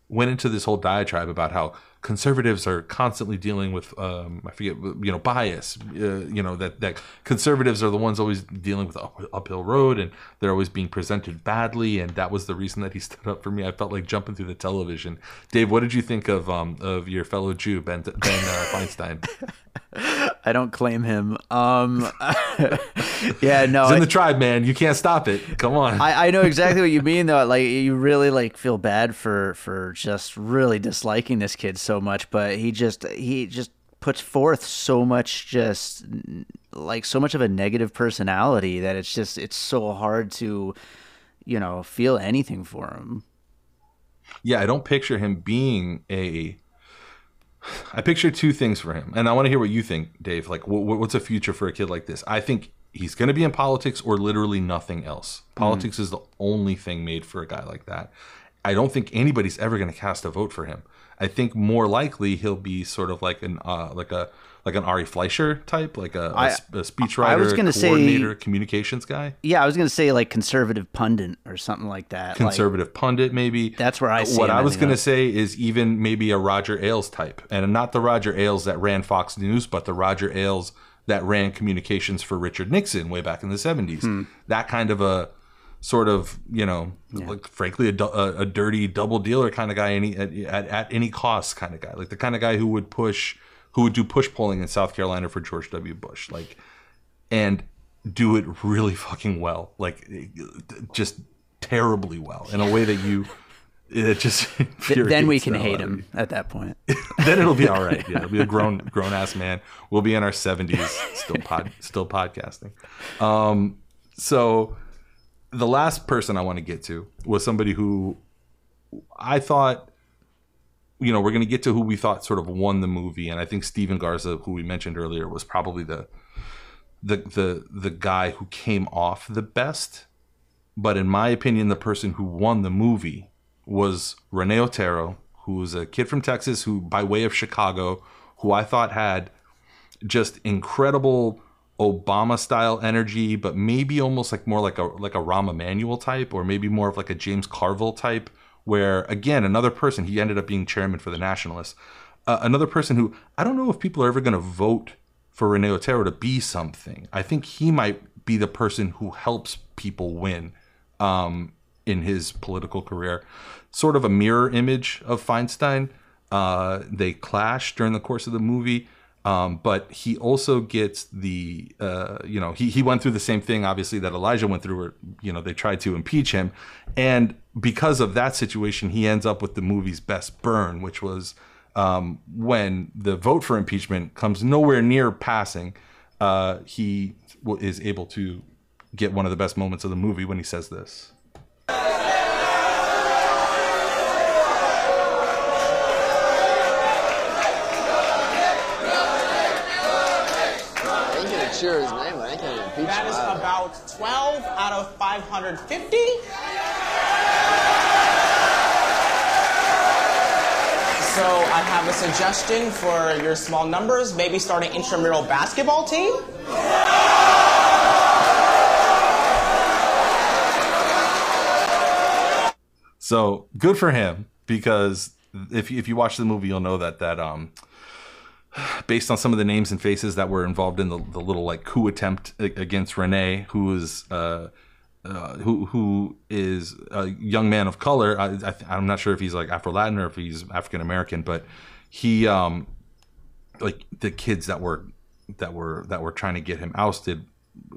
went into this whole diatribe about how conservatives are constantly dealing with um i forget you know bias uh, you know that that conservatives are the ones always dealing with up, uphill road and they're always being presented badly. And that was the reason that he stood up for me. I felt like jumping through the television. Dave what did you think of um of your fellow jew ben ben uh, feinstein?
I don't claim him. Um, yeah, no,
He's in
I-
the tribe man. You can't stop it. Come on.
I, I know exactly what you mean though. Like you really like feel bad for for just really disliking this kid so much, but he just he just puts forth so much just like so much of a negative personality that it's just it's so hard to you know feel anything for him.
yeah, I don't picture him being a. I picture two things for him, and I want to hear what you think, Dave. Like, what, what's a future for a kid like this? I think he's going to be in politics or literally nothing else. Mm-hmm. Politics is the only thing made for a guy like that. I don't think anybody's ever going to cast a vote for him. I think more likely he'll be sort of like an uh, like a like an Ari Fleischer type, like a, a
I-
a speechwriter,
I was gonna say-
coordinator, communications guy,
Yeah, I was gonna say like conservative pundit or something like that. like-
conservative pundit, maybe.
That's where I see
What
him
I was going to say is even maybe a Roger Ailes type, and not the Roger Ailes that ran Fox News, but the Roger Ailes that ran communications for Richard Nixon way back in the seventies.
Hmm.
That kind of a sort of you know, like frankly a, a, a dirty double dealer kind of guy, any at, at, at any cost kind of guy, like the kind of guy who would push, who would do push polling in South Carolina for George W. Bush, like, and do it really fucking well, like just terribly well in a way that you. It just
then we can hate him at that point.
then it'll be all right. Yeah, it'll be a grown grown ass man. We'll be in our seventies, still pod, still podcasting. Um, so the last person I want to get to was somebody who I thought, you know, we're going to get to who we thought sort of won the movie, and I think Steven Garza, who we mentioned earlier, was probably the the the the guy who came off the best. But in my opinion, the person who won the movie was Rene Otero, who was a kid from Texas who, by way of Chicago, who I thought had just incredible Obama style energy, but maybe almost like more like a like a Rahm Emanuel type, or maybe more of like a James Carville type. Where again, another person he ended up being chairman for the Nationalists. Uh, another person who I don't know if people are ever going to vote for Rene Otero to be something. I think he might be the person who helps people win um, in his political career. Sort of a mirror image of Feinstein. Uh, they clash during the course of the movie. Um, but he also gets the, uh, you know, he, he went through the same thing, obviously, that Elijah went through, where, you know, they tried to impeach him. And because of that situation, he ends up with the movie's best burn, which was um, when the vote for impeachment comes nowhere near passing. Uh, he is able to get one of the best moments of the movie when he says this.
I ain't gonna cheer his name. I ain't gonna impeach
That
him.
is
either.
about 12 out of 550. So I have a suggestion for your small numbers. Maybe start an intramural basketball team.
So good for him because if you, if you watch the movie, you'll know that that um, based on some of the names and faces that were involved in the, the little like coup attempt against Rene, who is uh, uh, who who is a young man of color. I, I'm not sure if he's like Afro Latin or if he's African American, but he um, like the kids that were that were that were trying to get him ousted.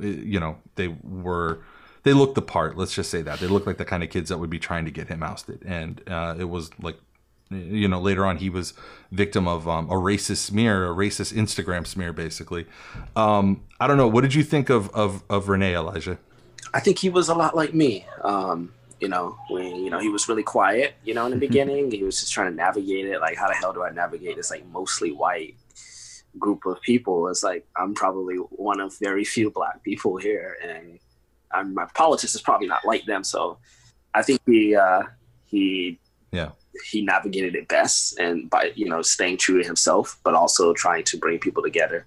eh, You know, they were they looked the part. Let's just say that they looked like the kind of kids that would be trying to get him ousted, and uh, it was like you know later on he was victim of um, a racist smear a racist instagram smear basically um, i don't know what did you think of of, of rene elijah
I think he was a lot like me. Um, you know, when you know he was really quiet. You know, in the beginning, he was just trying to navigate it. Like, how the hell do I navigate this like mostly white group of people? It's like I'm probably one of very few black people here, and I'm, my politics is probably not like them. So, I think he uh, he
yeah
he navigated it best, and by you know staying true to himself, but also trying to bring people together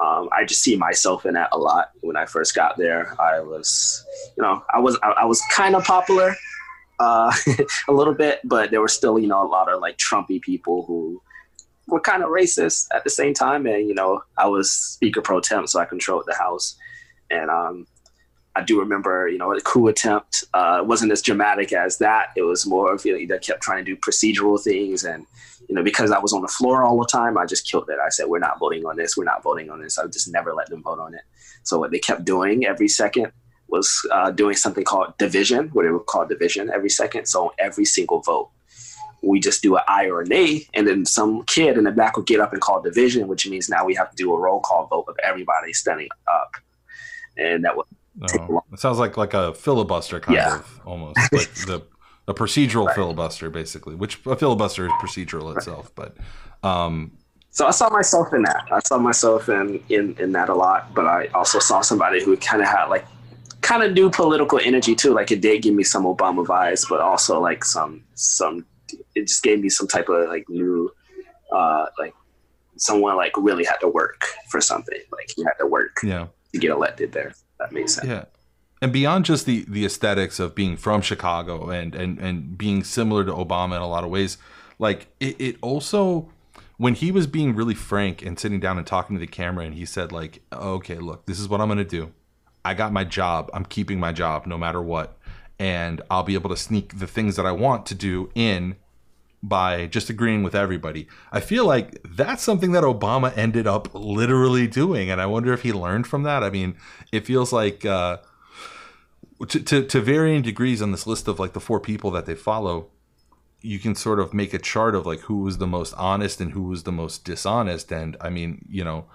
um, I just see myself in that a lot. When I first got there, I was, you know, I was I, I was kind of popular, uh, a little bit, but there were still, you know, a lot of like Trumpy people who were kind of racist at the same time. And you know, I was Speaker pro temp, so I controlled the House, and um, I do remember, you know, the coup attempt uh, wasn't as dramatic as that. It was more of you know, they kept trying to do procedural things and you know, because I was on the floor all the time, I just killed it. I said, we're not voting on this. We're not voting on this. I just never let them vote on it. So what they kept doing every second was uh, doing something called division, what they would call division every second. So every single vote, we just do an aye or an a and then some kid in the back would get up and call division, which means now we have to do a roll call vote of everybody standing up, and that a
Oh, it sounds like like a filibuster kind
Yeah.
of almost like the a procedural filibuster basically which a filibuster is procedural itself but um
So I saw myself in that. I saw myself in in, in that a lot, but I also saw somebody who kind of had like kind of new political energy too. Like it did give me some Obama vibes, but also like some some it just gave me some type of like new uh like someone like really had to work for something. Like he had to work
yeah
to get elected there. That makes sense.
Yeah. And beyond just the the aesthetics of being from Chicago and and and being similar to Obama in a lot of ways, like it, it also when he was being really frank and sitting down and talking to the camera and he said like, "Okay, look, this is what I'm going to do. I got my job. I'm keeping my job no matter what. And I'll be able to sneak the things that I want to do in by just agreeing with everybody. I feel like that's something that Obama ended up literally doing, and I wonder if he learned from that. I mean, it feels like uh, to, to to varying degrees on this list of like the four people that they follow, you can sort of make a chart of like who was the most honest and who was the most dishonest. And I mean, you know,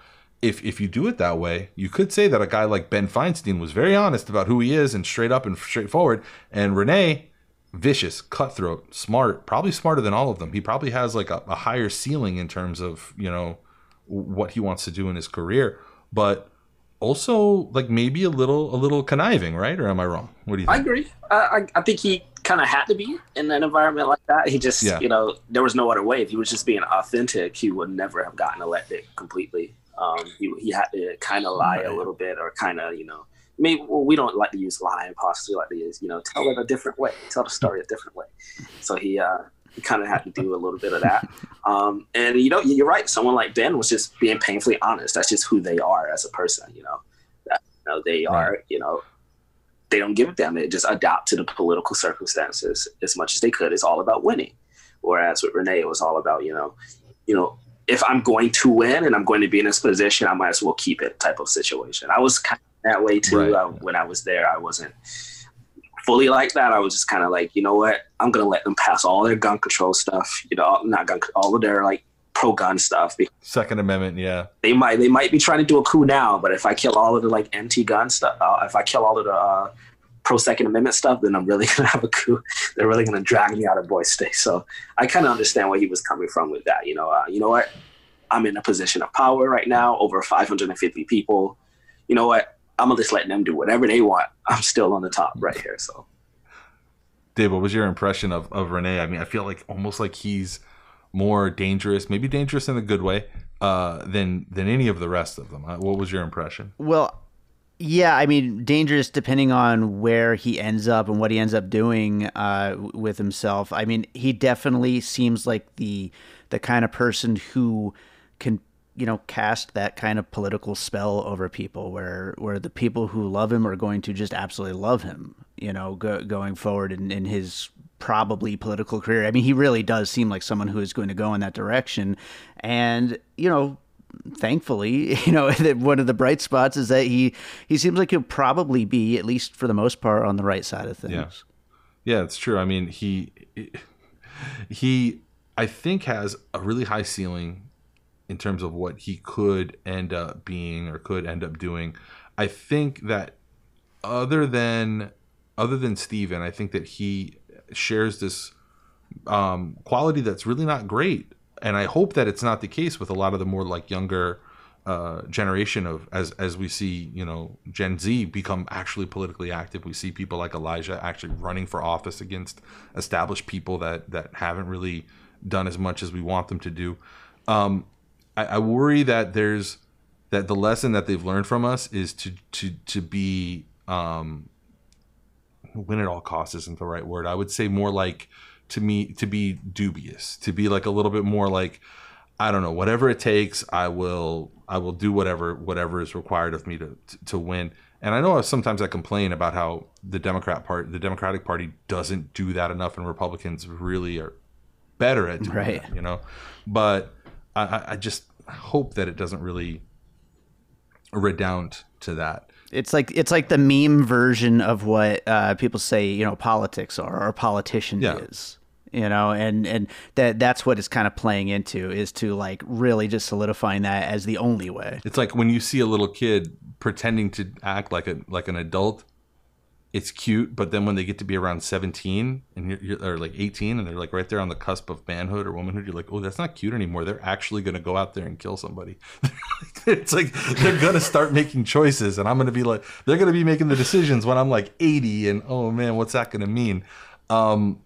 if if you do it that way, you could say that a guy like Ben Feinstein was very honest about who he is and straight up and straightforward, and Rene vicious, cutthroat, smart, probably smarter than all of them. He probably has like a, a higher ceiling in terms of, you know, what he wants to do in his career. But also like maybe a little a little conniving, right? Or am I wrong? What do you think?
I agree. I, I think he kind of had to be in an environment like that. He just,
Yeah.
you know, there was no other way. If he was just being authentic, he would never have gotten elected completely. Um, he, he had to kind of lie a little bit or kind of, you know, maybe well, we don't like to use lie and possibly like to use, you know, tell it a different way, tell the story a different way. So he, uh, he kind of had to do a little bit of that. Um, and you know, you're right. Someone like Ben was just being painfully honest. That's just who they are as a person. You know, that, you know they are. You know, they don't give a damn. They just adapt to the political circumstances as much as they could. It's all about winning. Whereas with Rene, it was all about you know, you know, if I'm going to win and I'm going to be in this position, I might as well keep it type of situation. I was kind of that way too
Right.
uh, when I was there. I wasn't fully like that. I was just kind of like, you know what? I'm gonna let them pass all their gun control stuff. You know, not gun, all of their like pro gun stuff.
Second Amendment, yeah.
They might they might be trying to do a coup now, but if I kill all of the like anti gun stuff, uh, if I kill all of the uh, pro Second Amendment stuff, then I'm really gonna have a coup. They're really gonna drag me out of Boy State. So I kind of understand where he was coming from with that. You know, uh, you know what? I'm in a position of power right now, over 550 people. You know what? I'm gonna just let them do whatever they want. I'm still on the top right here. So
Dave, what was your impression of, of Rene? I mean, I feel like almost like he's more dangerous, maybe dangerous in a good way, uh, than than any of the rest of them. Uh, What was your impression?
Well, yeah, I mean, dangerous depending on where he ends up and what he ends up doing uh, with himself. I mean, he definitely seems like the the kind of person who can, you know, cast that kind of political spell over people, where where the people who love him are going to just absolutely love him, you know, go, going forward in, in his probably political career. I mean, he really does seem like someone who is going to go in that direction, and you know thankfully, you know, one of the bright spots is that he he seems like he'll probably be at least for the most part on the right side of things.
Yeah. Yeah, it's true. I mean, he he I think has a really high ceiling in terms of what he could end up being or could end up doing. I think that other than other than Steven, I think that he shares this um, quality that's really not great. And I hope that it's not the case with a lot of the more like younger uh, generation of as as we see, you know, Gen Z become actually politically active. We see people like Elijah actually running for office against established people that that haven't really done as much as we want them to do. Um, I, I worry that there's that the lesson that they've learned from us is to to to be um, win at all costs isn't the right word. I would say more like to me to be dubious, to be like a little bit more like I don't know, whatever it takes, I will I will do whatever whatever is required of me to to, win. And I know sometimes I complain about how the Democrat part the Democratic Party doesn't do that enough and Republicans really are better at doing
Right.
that, you know. But I, I- I just hope that it doesn't really redound to that.
It's like it's like the meme version of what uh, people say, you know, politics are or politician
Yeah.
is. You know, and and that that's what it's kind of playing into is to like really just solidifying that as the only way.
It's like when you see a little kid pretending to act like a like an adult, it's cute. But then when they get to be around seventeen and you're, you're or like eighteen, and they're like right there on the cusp of manhood or womanhood, you're like, oh, that's not cute anymore. They're actually going to go out there and kill somebody. it's like they're going to start making choices, and I'm going to be like, they're going to be making the decisions when I'm like eighty, and oh man, what's that going to mean? Um,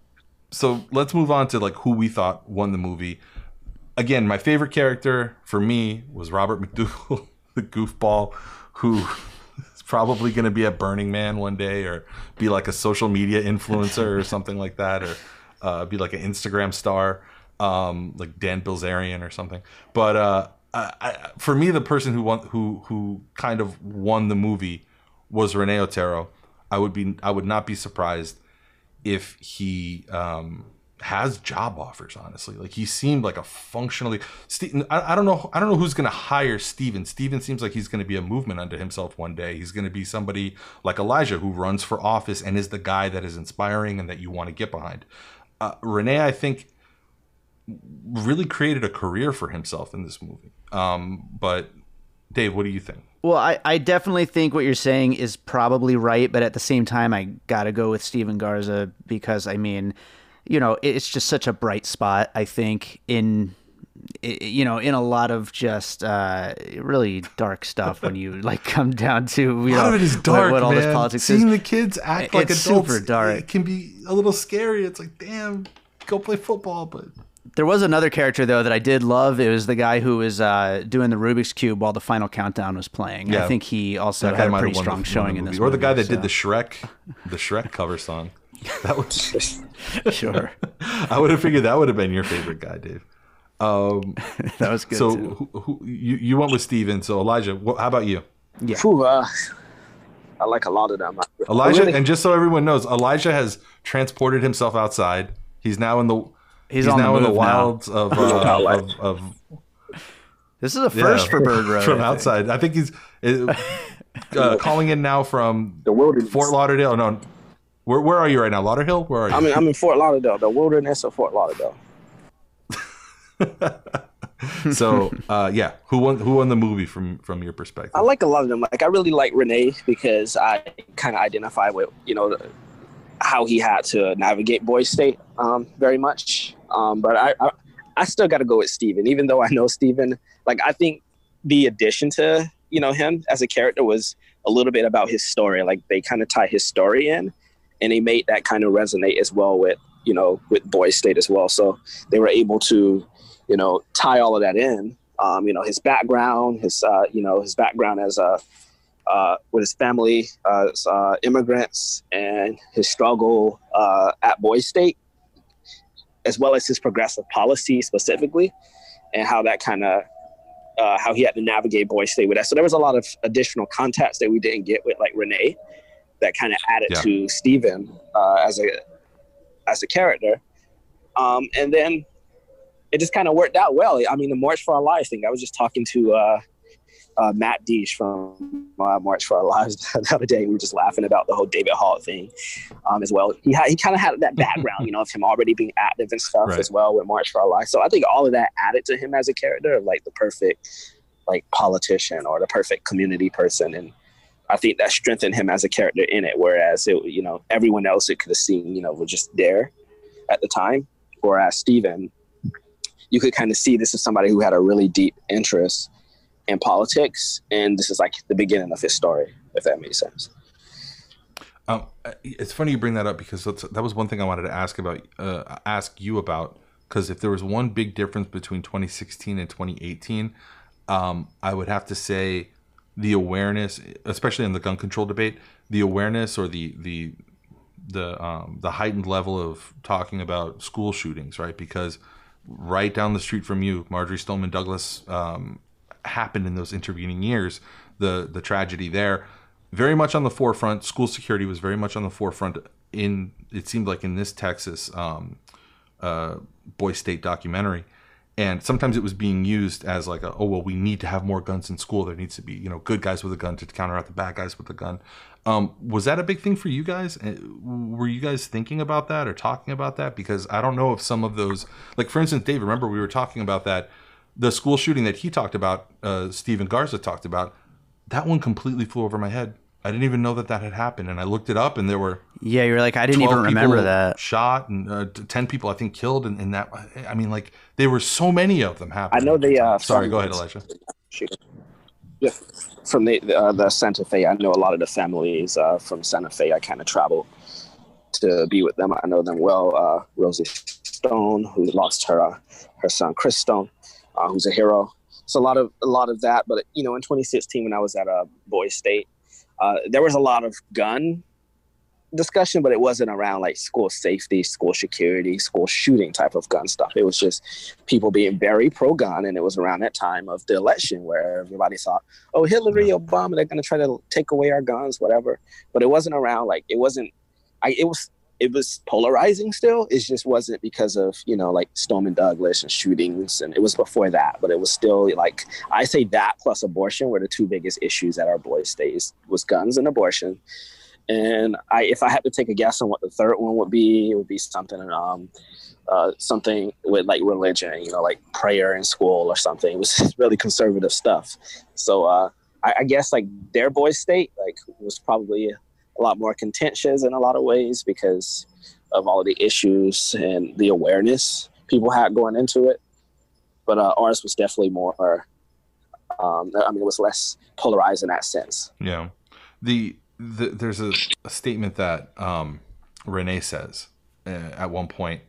so let's move on to like who we thought won the movie again, my favorite character for me was Robert MacDougall, the goofball, who probably going to be at Burning Man one day, or be like a social media influencer or something like that, or uh, be like an Instagram star, um, like Dan Bilzerian or something. But uh, I, I, for me, the person who won, who who kind of won the movie was Rene Otero. I would be, I would not be surprised if he um, has job offers. Honestly, like he seemed like a functionally. Ste- I, I don't know. I don't know who's going to hire Steven. Steven seems like he's going to be a movement unto himself one day. He's going to be somebody like Elijah who runs for office and is the guy that is inspiring and that you want to get behind. Uh, Rene, I think, really created a career for himself in this movie. Um, but Dave, what do you think?
Well, I, I definitely think what you're saying is probably right, but at the same time, I got to go with Steven Garza because, I mean, you know, it's just such a bright spot, I think, in you know, in a lot of just uh, really dark stuff when you like come down to you
A lot
know
of it is dark,
what, all
man.
this politics
Seeing
is.
the kids act like
it's
adults
super dark.
it can be a little scary. It's like, damn, go play football, but
There was another character though that I did love. It was the guy who was uh, doing the Rubik's cube while the final countdown was playing. I think he also
that
had a pretty strong showing in
movie.
this.
Or the guy that did the Shrek, the Shrek cover song. That was
sure.
I would have figured that would have been your favorite guy, Dave. Um,
that was good,
So
too.
Who, who, you you went with Steven. So Elijah, wh- how about you?
Yeah.
Phew, uh, I like a lot of them.
Elijah,
really-
and just so everyone knows, Elijah has transported himself outside. He's now in the
He's on the
now in the
move now.
wilds of, uh, of, of
This is a first for Bird Road.
from
I
outside. I think he's uh, uh, calling in now from the Fort Lauderdale. No, where where are you right now? Lauderhill? Where are you?
I'm in, I'm in Fort Lauderdale, the wilderness of Fort Lauderdale.
so uh, yeah, who won who won the movie from from your perspective?
I like a lot of them. Like I really like Rene because I kind of identify with you know the, how he had to navigate Boy State um, very much. Um, but I, I I still got to go with Steven, even though I know Steven. Like I think the addition to you know him as a character was a little bit about his story. Like they kind of tie his story in, and he made that kind of resonate as well with you know with Boy State as well. So they were able to you know tie all of that in. Um, you know his background, his uh, you know his background as a uh, with his family uh, uh, immigrants and his struggle uh, at Boy State, as well as his progressive policy specifically, and how that kind of uh, how he had to navigate Boy State with that. So there was a lot of additional context that we didn't get with like Rene, that kind of added
Yeah.
to Steven uh, as a as a character, um, and then it just kind of worked out well. I mean, the March for Our Lives thing. I was just talking to. Uh, uh, Matt Deitsch from uh, March for Our Lives the other day. We were just laughing about the whole David Hogg thing um, as well. He had, he kind of had that background, you know, of him already being active and stuff
Right.
as well with March for Our Lives. So I think all of that added to him as a character, like the perfect like politician or the perfect community person, and I think that strengthened him as a character in it. Whereas it, you know, everyone else it could have seen, you know, was just there at the time. Whereas Steven, you could kind of see this is somebody who had a really deep interest in politics, and this is like the beginning of his story, if that makes sense.
Um, it's funny you bring that up because that was one thing I wanted to ask about, uh, ask you about. Because if there was one big difference between 2016 and 2018, um, I would have to say the awareness, especially in the gun control debate, the awareness or the the the um, the heightened level of talking about school shootings, right? Because right down the street from you, Marjory Stoneman Douglas um, happened in those intervening years. The the tragedy there, very much on the forefront. School security was very much on the forefront. In it seemed like in this Texas um, uh, Boy State documentary, and sometimes it was being used as like a, oh well we need to have more guns in school. There needs to be you know good guys with a gun to counter out the bad guys with a gun. Um, was that a big thing for you guys? Uh, Were you guys thinking about that or talking about that? Because I don't know if some of those, like for instance, Dave, remember we were talking about that, the school shooting that he talked about, uh, Steven Garza talked about, that one completely flew over my head. I didn't even know that that had happened, and I looked it up, and there were
Yeah, you're like I didn't even remember that.
shot and uh, 10 people i think killed in, in that i mean like there were so many of them
I know the uh,
sorry
from-
go ahead elijah.
Yeah, from the the, uh, the Santa Fe, I know a lot of the families uh, from Santa Fe. I kind of travel to be with them. I know them well. Uh, Rosie Stone, who lost her uh, her son Chris Stone, uh, who's a hero. So a lot of a lot of that. But you know, in 2016, when I was at uh, Boy State, uh, there was a lot of gun discussion, but it wasn't around like school safety, school security, school shooting type of gun stuff. It was just people being very pro gun, and it was around that time of the election where everybody thought, "Oh, Hillary, Obama, they're going to try to take away our guns, whatever." But it wasn't around like it wasn't. I it was it was polarizing still. It just wasn't because of you know like Stoneman Douglas and shootings, and it was before that. But it was still like I say that plus abortion were the two biggest issues at our boys' stays was guns and abortion. And I, if I had to take a guess on what the third one would be, it would be something, um, uh, something with like religion, you know, like prayer in school or something. It was really conservative stuff. So uh, I, I guess like their boys' state like was probably a lot more contentious in a lot of ways because of all of the issues and the awareness people had going into it. but uh, ours was definitely more. Um, I mean, it was less polarized in that sense.
Yeah. The, the there's a, a statement that um, Rene says uh, at one point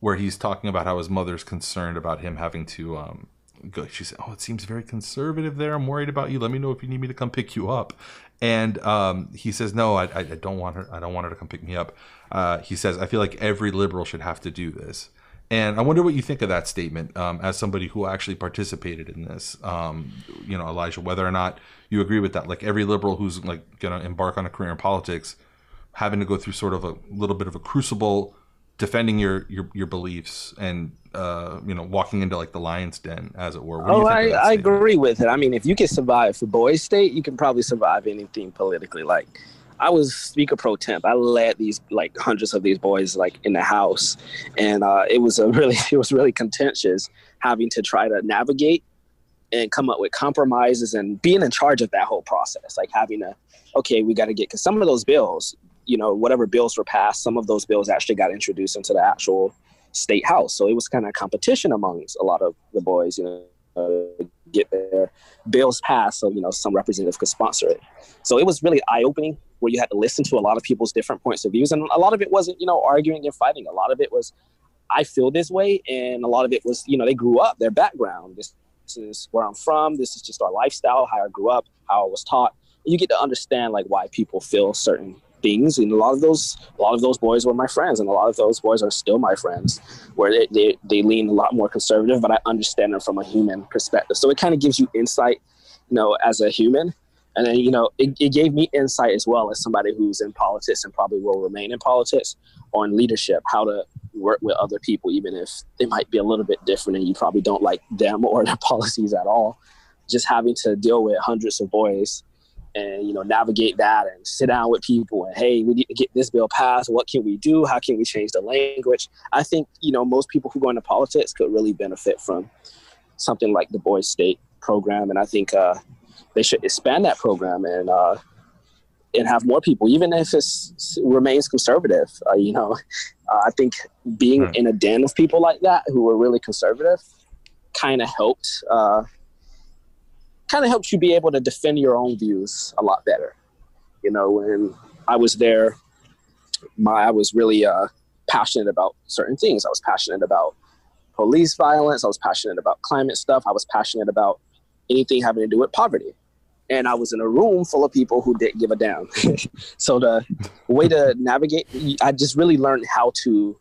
where he's talking about how his mother's concerned about him having to um, go. She said, "Oh, it seems very conservative there. I'm worried about you. Let me know if you need me to come pick you up." And um, he says, "No, I, I, don't want her. I don't want her to come pick me up." Uh, he says, "I feel like every liberal should have to do this." And I wonder what you think of that statement um, as somebody who actually participated in this. Um, you know, Elijah, whether or not you agree with that. Like every liberal who's like going to embark on a career in politics, having to go through sort of a little bit of a crucible, defending your your, your beliefs and uh, you know walking into like the lion's den, as it were. What
Oh, I, I agree with it. I mean, if you can survive for Boys State, you can probably survive anything politically. Like, I was speaker pro temp. I led these like hundreds of these boys like in the house, and uh, it was a really it was really contentious having to try to navigate and come up with compromises and being in charge of that whole process. Like having to, okay, we got to get because some of those bills, you know, whatever bills were passed, some of those bills actually got introduced into the actual state house. So it was kind of competition amongst a lot of the boys, you know, uh, get their bills passed so, you know, some representative could sponsor it. So it was really eye opening where you had to listen to a lot of people's different points of views. And a lot of it wasn't, you know, arguing and fighting. A lot of it was, I feel this way. And a lot of it was, you know, they grew up, their background. This, this is where I'm from. This is just our lifestyle, how I grew up, how I was taught. You get to understand like why people feel certain things and a lot of those a lot of those boys were my friends and a lot of those boys are still my friends where they, they, they lean a lot more conservative but i understand them from a human perspective. So it kind of gives you insight you know as a human. And then you know it, it gave me insight as well as somebody who's in politics and probably will remain in politics on leadership how to work with other people even if they might be a little bit different and you probably don't like them or their policies at all. Just having to deal with hundreds of boys and you know navigate that and sit down with people and hey we need to get this bill passed. What can we do? How can we change the language? I think you know most people who go into politics could really benefit from something like the boys state program. And i think uh, they should expand that program and uh, and have more people even if it remains conservative. Uh, you know uh, i think being in a den of people like that who are really conservative kind of helped uh, kind of helps you be able to defend your own views a lot better. You know, when I was there, my I was really uh, passionate about certain things. I was passionate about police violence. I was passionate about climate stuff. I was passionate about anything having to do with poverty. And I was in a room full of people who didn't give a damn. so the way to navigate, I just really learned how to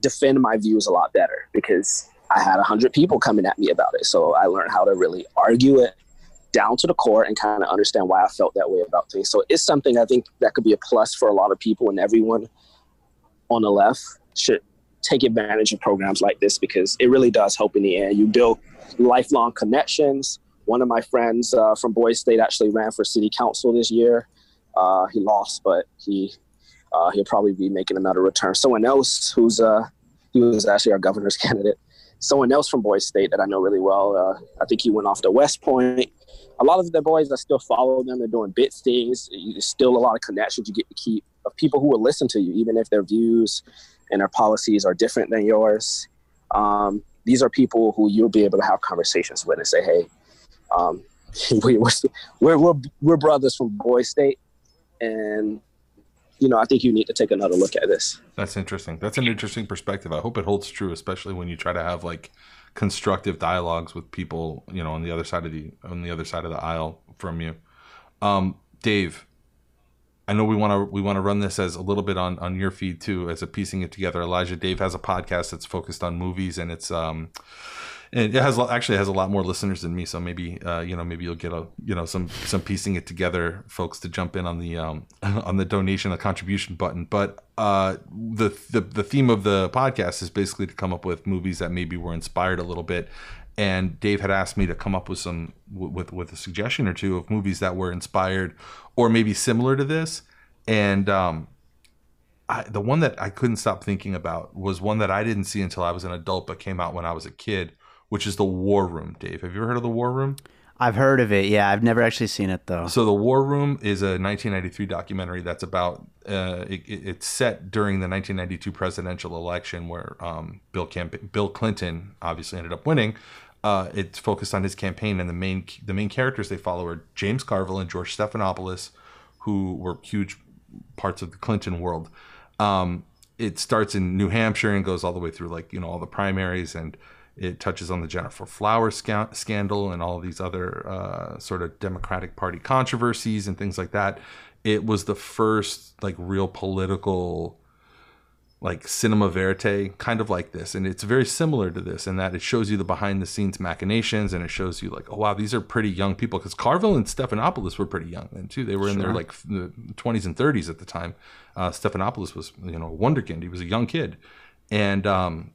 defend my views a lot better because I had a hundred people coming at me about it. So I learned how to really argue it down to the core and kind of understand why I felt that way about things. So it's something I think that could be a plus for a lot of people and everyone on the left should take advantage of programs like this because it really does help in the end. You build lifelong connections. One of my friends uh, from Boys State actually ran for city council this year. Uh, he lost, but he uh, he'll probably be making another return. Someone else who's uh, he was actually our governor's candidate. Someone else from Boys State that I know really well. Uh, I think he went off to West Point. A lot of the boys, I still follow them. They're doing bit things. There's still a lot of connections you get to keep of people who will listen to you, even if their views and their policies are different than yours. Um, these are people who you'll be able to have conversations with and say, "Hey, um, we, we're we're we're brothers from Boy State, and you know I think you need to take another look at this."
That's interesting. That's an interesting perspective. I hope it holds true, especially when you try to have like constructive dialogues with people, you know, on the other side of the on the other side of the aisle from you. Um, Dave, I know we want to we want to run this as a little bit on on your feed too, as a piecing it together. Elijah, Dave has a podcast that's focused on movies, and it's um, and it has actually has a lot more listeners than me. So maybe uh, you know maybe you'll get a you know some some piecing it together folks to jump in on the um on the donation, the contribution button. But uh, the the the theme of the podcast is basically to come up with movies that maybe were inspired a little bit. And Dave had asked me to come up with some with with a suggestion or two of movies that were inspired or maybe similar to this. And um, I, the one that I couldn't stop thinking about was one that I didn't see until I was an adult, but came out when I was a kid, which is the War Room. Dave, have you ever heard of the War Room?
I've heard of it. Yeah, I've never actually seen it though.
So the War Room is a 1993 documentary that's about uh, it, it- it's set during the 1992 presidential election where um, Bill Camp- Bill Clinton obviously ended up winning. Uh, it's focused on his campaign, and the main the main characters they follow are James Carville and George Stephanopoulos, who were huge parts of the Clinton world. Um, it starts in New Hampshire and goes all the way through like you know all the primaries and it touches on the Gennifer Flowers sca- scandal and all these other uh, sort of Democratic Party controversies and things like that. It was the first like real political like cinema verite kind of like this. And it's very similar to this in that it shows you the behind the scenes machinations and it shows you like oh wow these are pretty young people. Because carville and stephanopoulos were pretty young then too. They were in their like 20s and 30s at the time. Uh, stephanopoulos was you know a wonderkind. He was a young kid. And um,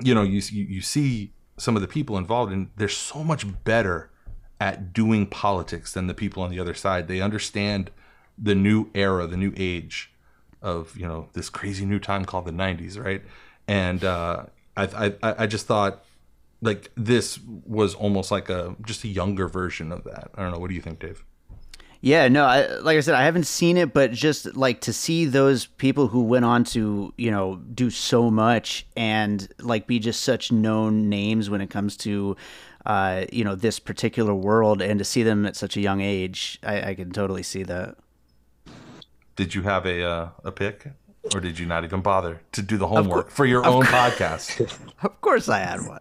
you know you, you see some of the people involved and they're so much better at doing politics than the people on the other side. They understand the new era the new age of you know this crazy new time called the 90s right? And uh i i i just thought like this was almost like a just a younger version of that. I don't know. What do you think dave
Yeah, no, I, like I said, I haven't seen it, but just like to see those people who went on to, you know, do so much and like be just such known names when it comes to, uh, you know, this particular world and to see them at such a young age, I, I can totally see that.
did you have a uh, a pick or did you not even bother to do the homework for your own podcast
Of course, I had one.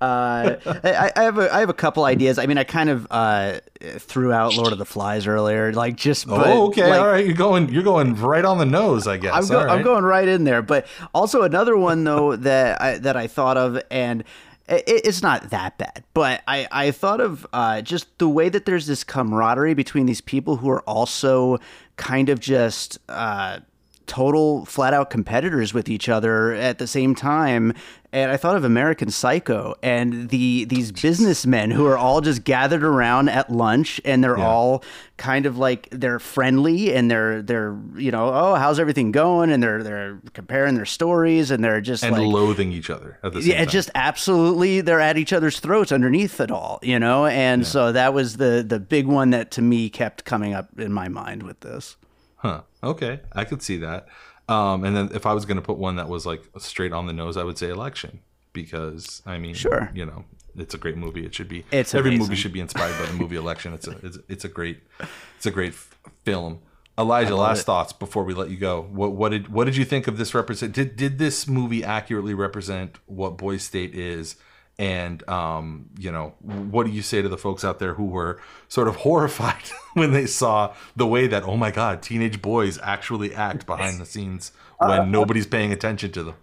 Uh, I, I have a, I have a couple ideas. I mean, I kind of uh, threw out Lord of the Flies earlier, like just. But,
oh okay
like,
all right you're going you're going right on the nose i guess
I'm, go-
right.
I'm going right in there. But also another one though that I, that I thought of, and it's not that bad, but I I thought of uh, just the way that there's this camaraderie between these people who are also kind of just. Uh, total flat out competitors with each other at the same time and I thought of American Psycho and the these businessmen who are all just gathered around at lunch and they're all kind of like they're friendly and they're they're you know oh how's everything going and they're they're comparing their stories and they're just
and
like
loathing each other at the same
yeah,
time.
just absolutely they're at each other's throats underneath it all, you know? And so that was the the big one that to me kept coming up in my mind with this.
Huh. Okay, I could see that. Um, and then if I was going to put one that was like straight on the nose, I would say Election because I mean,
Sure.
you know, it's a great movie. It should be.
It's
every
amazing.
movie should be inspired by the movie Election. It's a it's, it's a great it's a great f- film. Elijah, last
it.
thoughts before we let you go. What what did what did you think of this represent? Did did this movie accurately represent what Boy State is? And um, you know, what do you say to the folks out there who were sort of horrified when they saw the way that oh my god, teenage boys actually act behind the scenes when
Uh,
nobody's paying attention to them?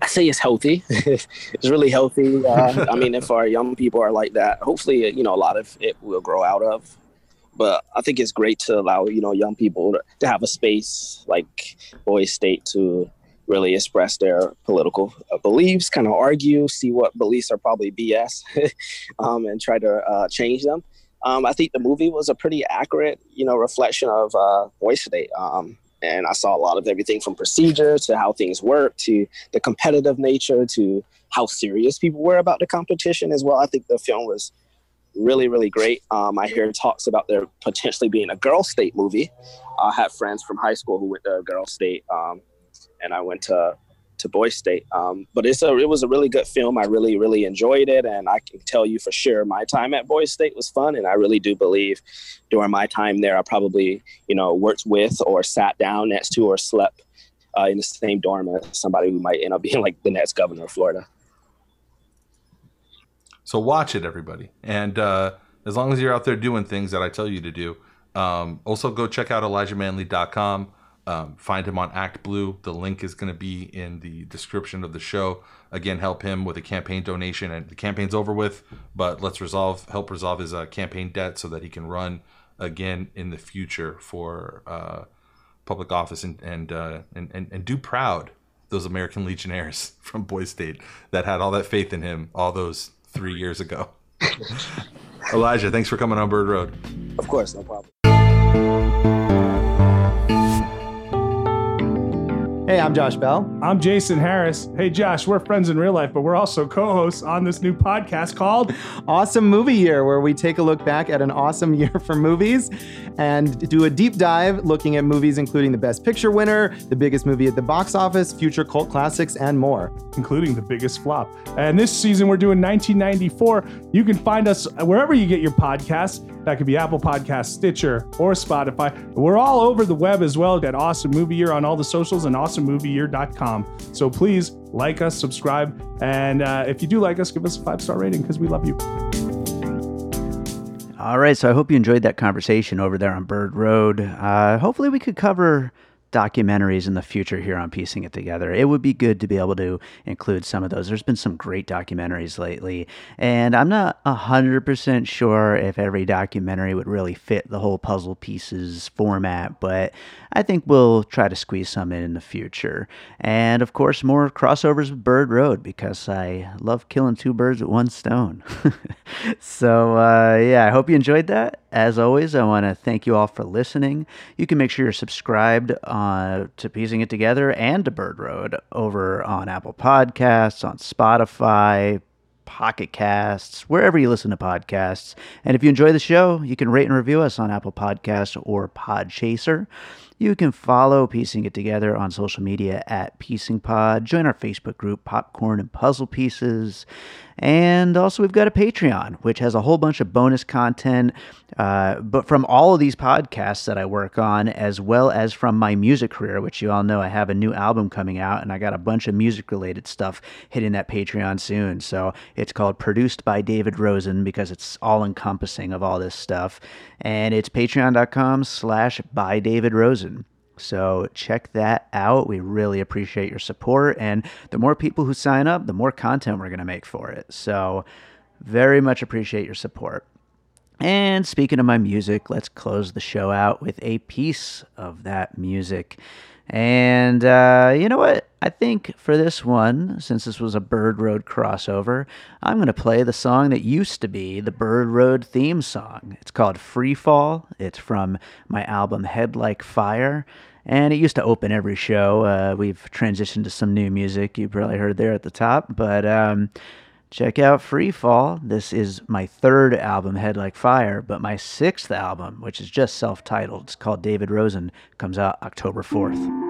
I say it's healthy. it's really healthy. Uh, I mean, if our young people are like that, hopefully, you know, a lot of it will grow out of. But I think it's great to allow you know young people to, to have a space like Boys State to really express their political uh, beliefs, kind of argue, see what beliefs are probably BS, um, and try to uh, change them. Um, I think the movie was a pretty accurate, you know, reflection of uh, State. Um, and I saw a lot of everything from procedure to how things work to the competitive nature to how serious people were about the competition as well. I think the film was really, really great. Um, I hear talks about there potentially being a girl state movie. I had friends from high school who went to girl state, um, and I went to to boy state. Um, but it's a it was a really good film. I really, really enjoyed it, and I can tell you for sure my time at boy state was fun. And I really do believe during my time there, I probably you know worked with or sat down next to or slept uh, in the same dorm as somebody who might end up being like the next governor of Florida.
So watch it, everybody. And uh, as long as you're out there doing things that I tell you to do, um, also go check out ElijahManley.com. Um, find him on ActBlue. The link is going to be in the description of the show. Again, help him with a campaign donation, and the campaign's over with. But let's resolve, help resolve his uh, campaign debt so that he can run again in the future for uh, public office and and, uh, and and and do proud those American Legionnaires from Boy State that had all that faith in him all those three years ago. Elijah, thanks for coming on Bird Road.
Of course, no problem.
Hey, I'm Josh Bell.
I'm Jason Harris. Hey, Josh, we're friends in real life, but we're also co hosts on this new podcast called
Awesome Movie Year, where we take a look back at an awesome year for movies and do a deep dive looking at movies including the Best Picture winner, the biggest movie at the box office, future cult classics, and more.
including the biggest flop. And this season, we're doing 1994. You can find us wherever you get your podcasts. That could be Apple Podcasts, Stitcher, or Spotify. We're all over the web as well at Awesome Movie Year on all the socials and awesomemovieyear.com. So please like us, subscribe, and uh, if you do like us, give us a five star rating because we love you.
All right, so I hope you enjoyed that conversation over there on Bird Road. Uh, hopefully, we could cover documentaries in the future here on Piecing It Together. It would be good to be able to include some of those. There's been some great documentaries lately, and I'm not 100% sure if every documentary would really fit the whole puzzle pieces format, but I think we'll try to squeeze some in in the future. And of course, more crossovers with Bird Road because I love killing two birds with one stone. so, uh, yeah, I hope you enjoyed that. As always, I want to thank you all for listening. You can make sure you're subscribed uh, to Piecing It Together and to Bird Road over on Apple Podcasts, on Spotify, Pocket Casts, wherever you listen to podcasts. And if you enjoy the show, you can rate and review us on Apple Podcasts or Podchaser. You can follow Piecing It Together on social media at Piecing Pod. Join our Facebook group, Popcorn and Puzzle Pieces. And also, we've got a Patreon, which has a whole bunch of bonus content, uh, but from all of these podcasts that I work on, as well as from my music career, which you all know I have a new album coming out, and I got a bunch of music related stuff hitting that Patreon soon. So it's called Produced by David Rosen because it's all encompassing of all this stuff. And it's patreon.com slash by David Rosen. So check that out. We really appreciate your support. And the more people who sign up, the more content we're going to make for it. So very much appreciate your support. And speaking of my music, let's close the show out with a piece of that music. And uh, you know what? I think for this one, since this was a Bird Road crossover, I'm going to play the song that used to be the Bird Road theme song. It's called Free Fall. It's from my album Head Like Fire. And it used to open every show. Uh, we've transitioned to some new music you probably heard there at the top. But um, check out Free Fall. This is my third album, Head Like Fire, but my sixth album, which is just self titled, it's called David Rosen, comes out October 4th.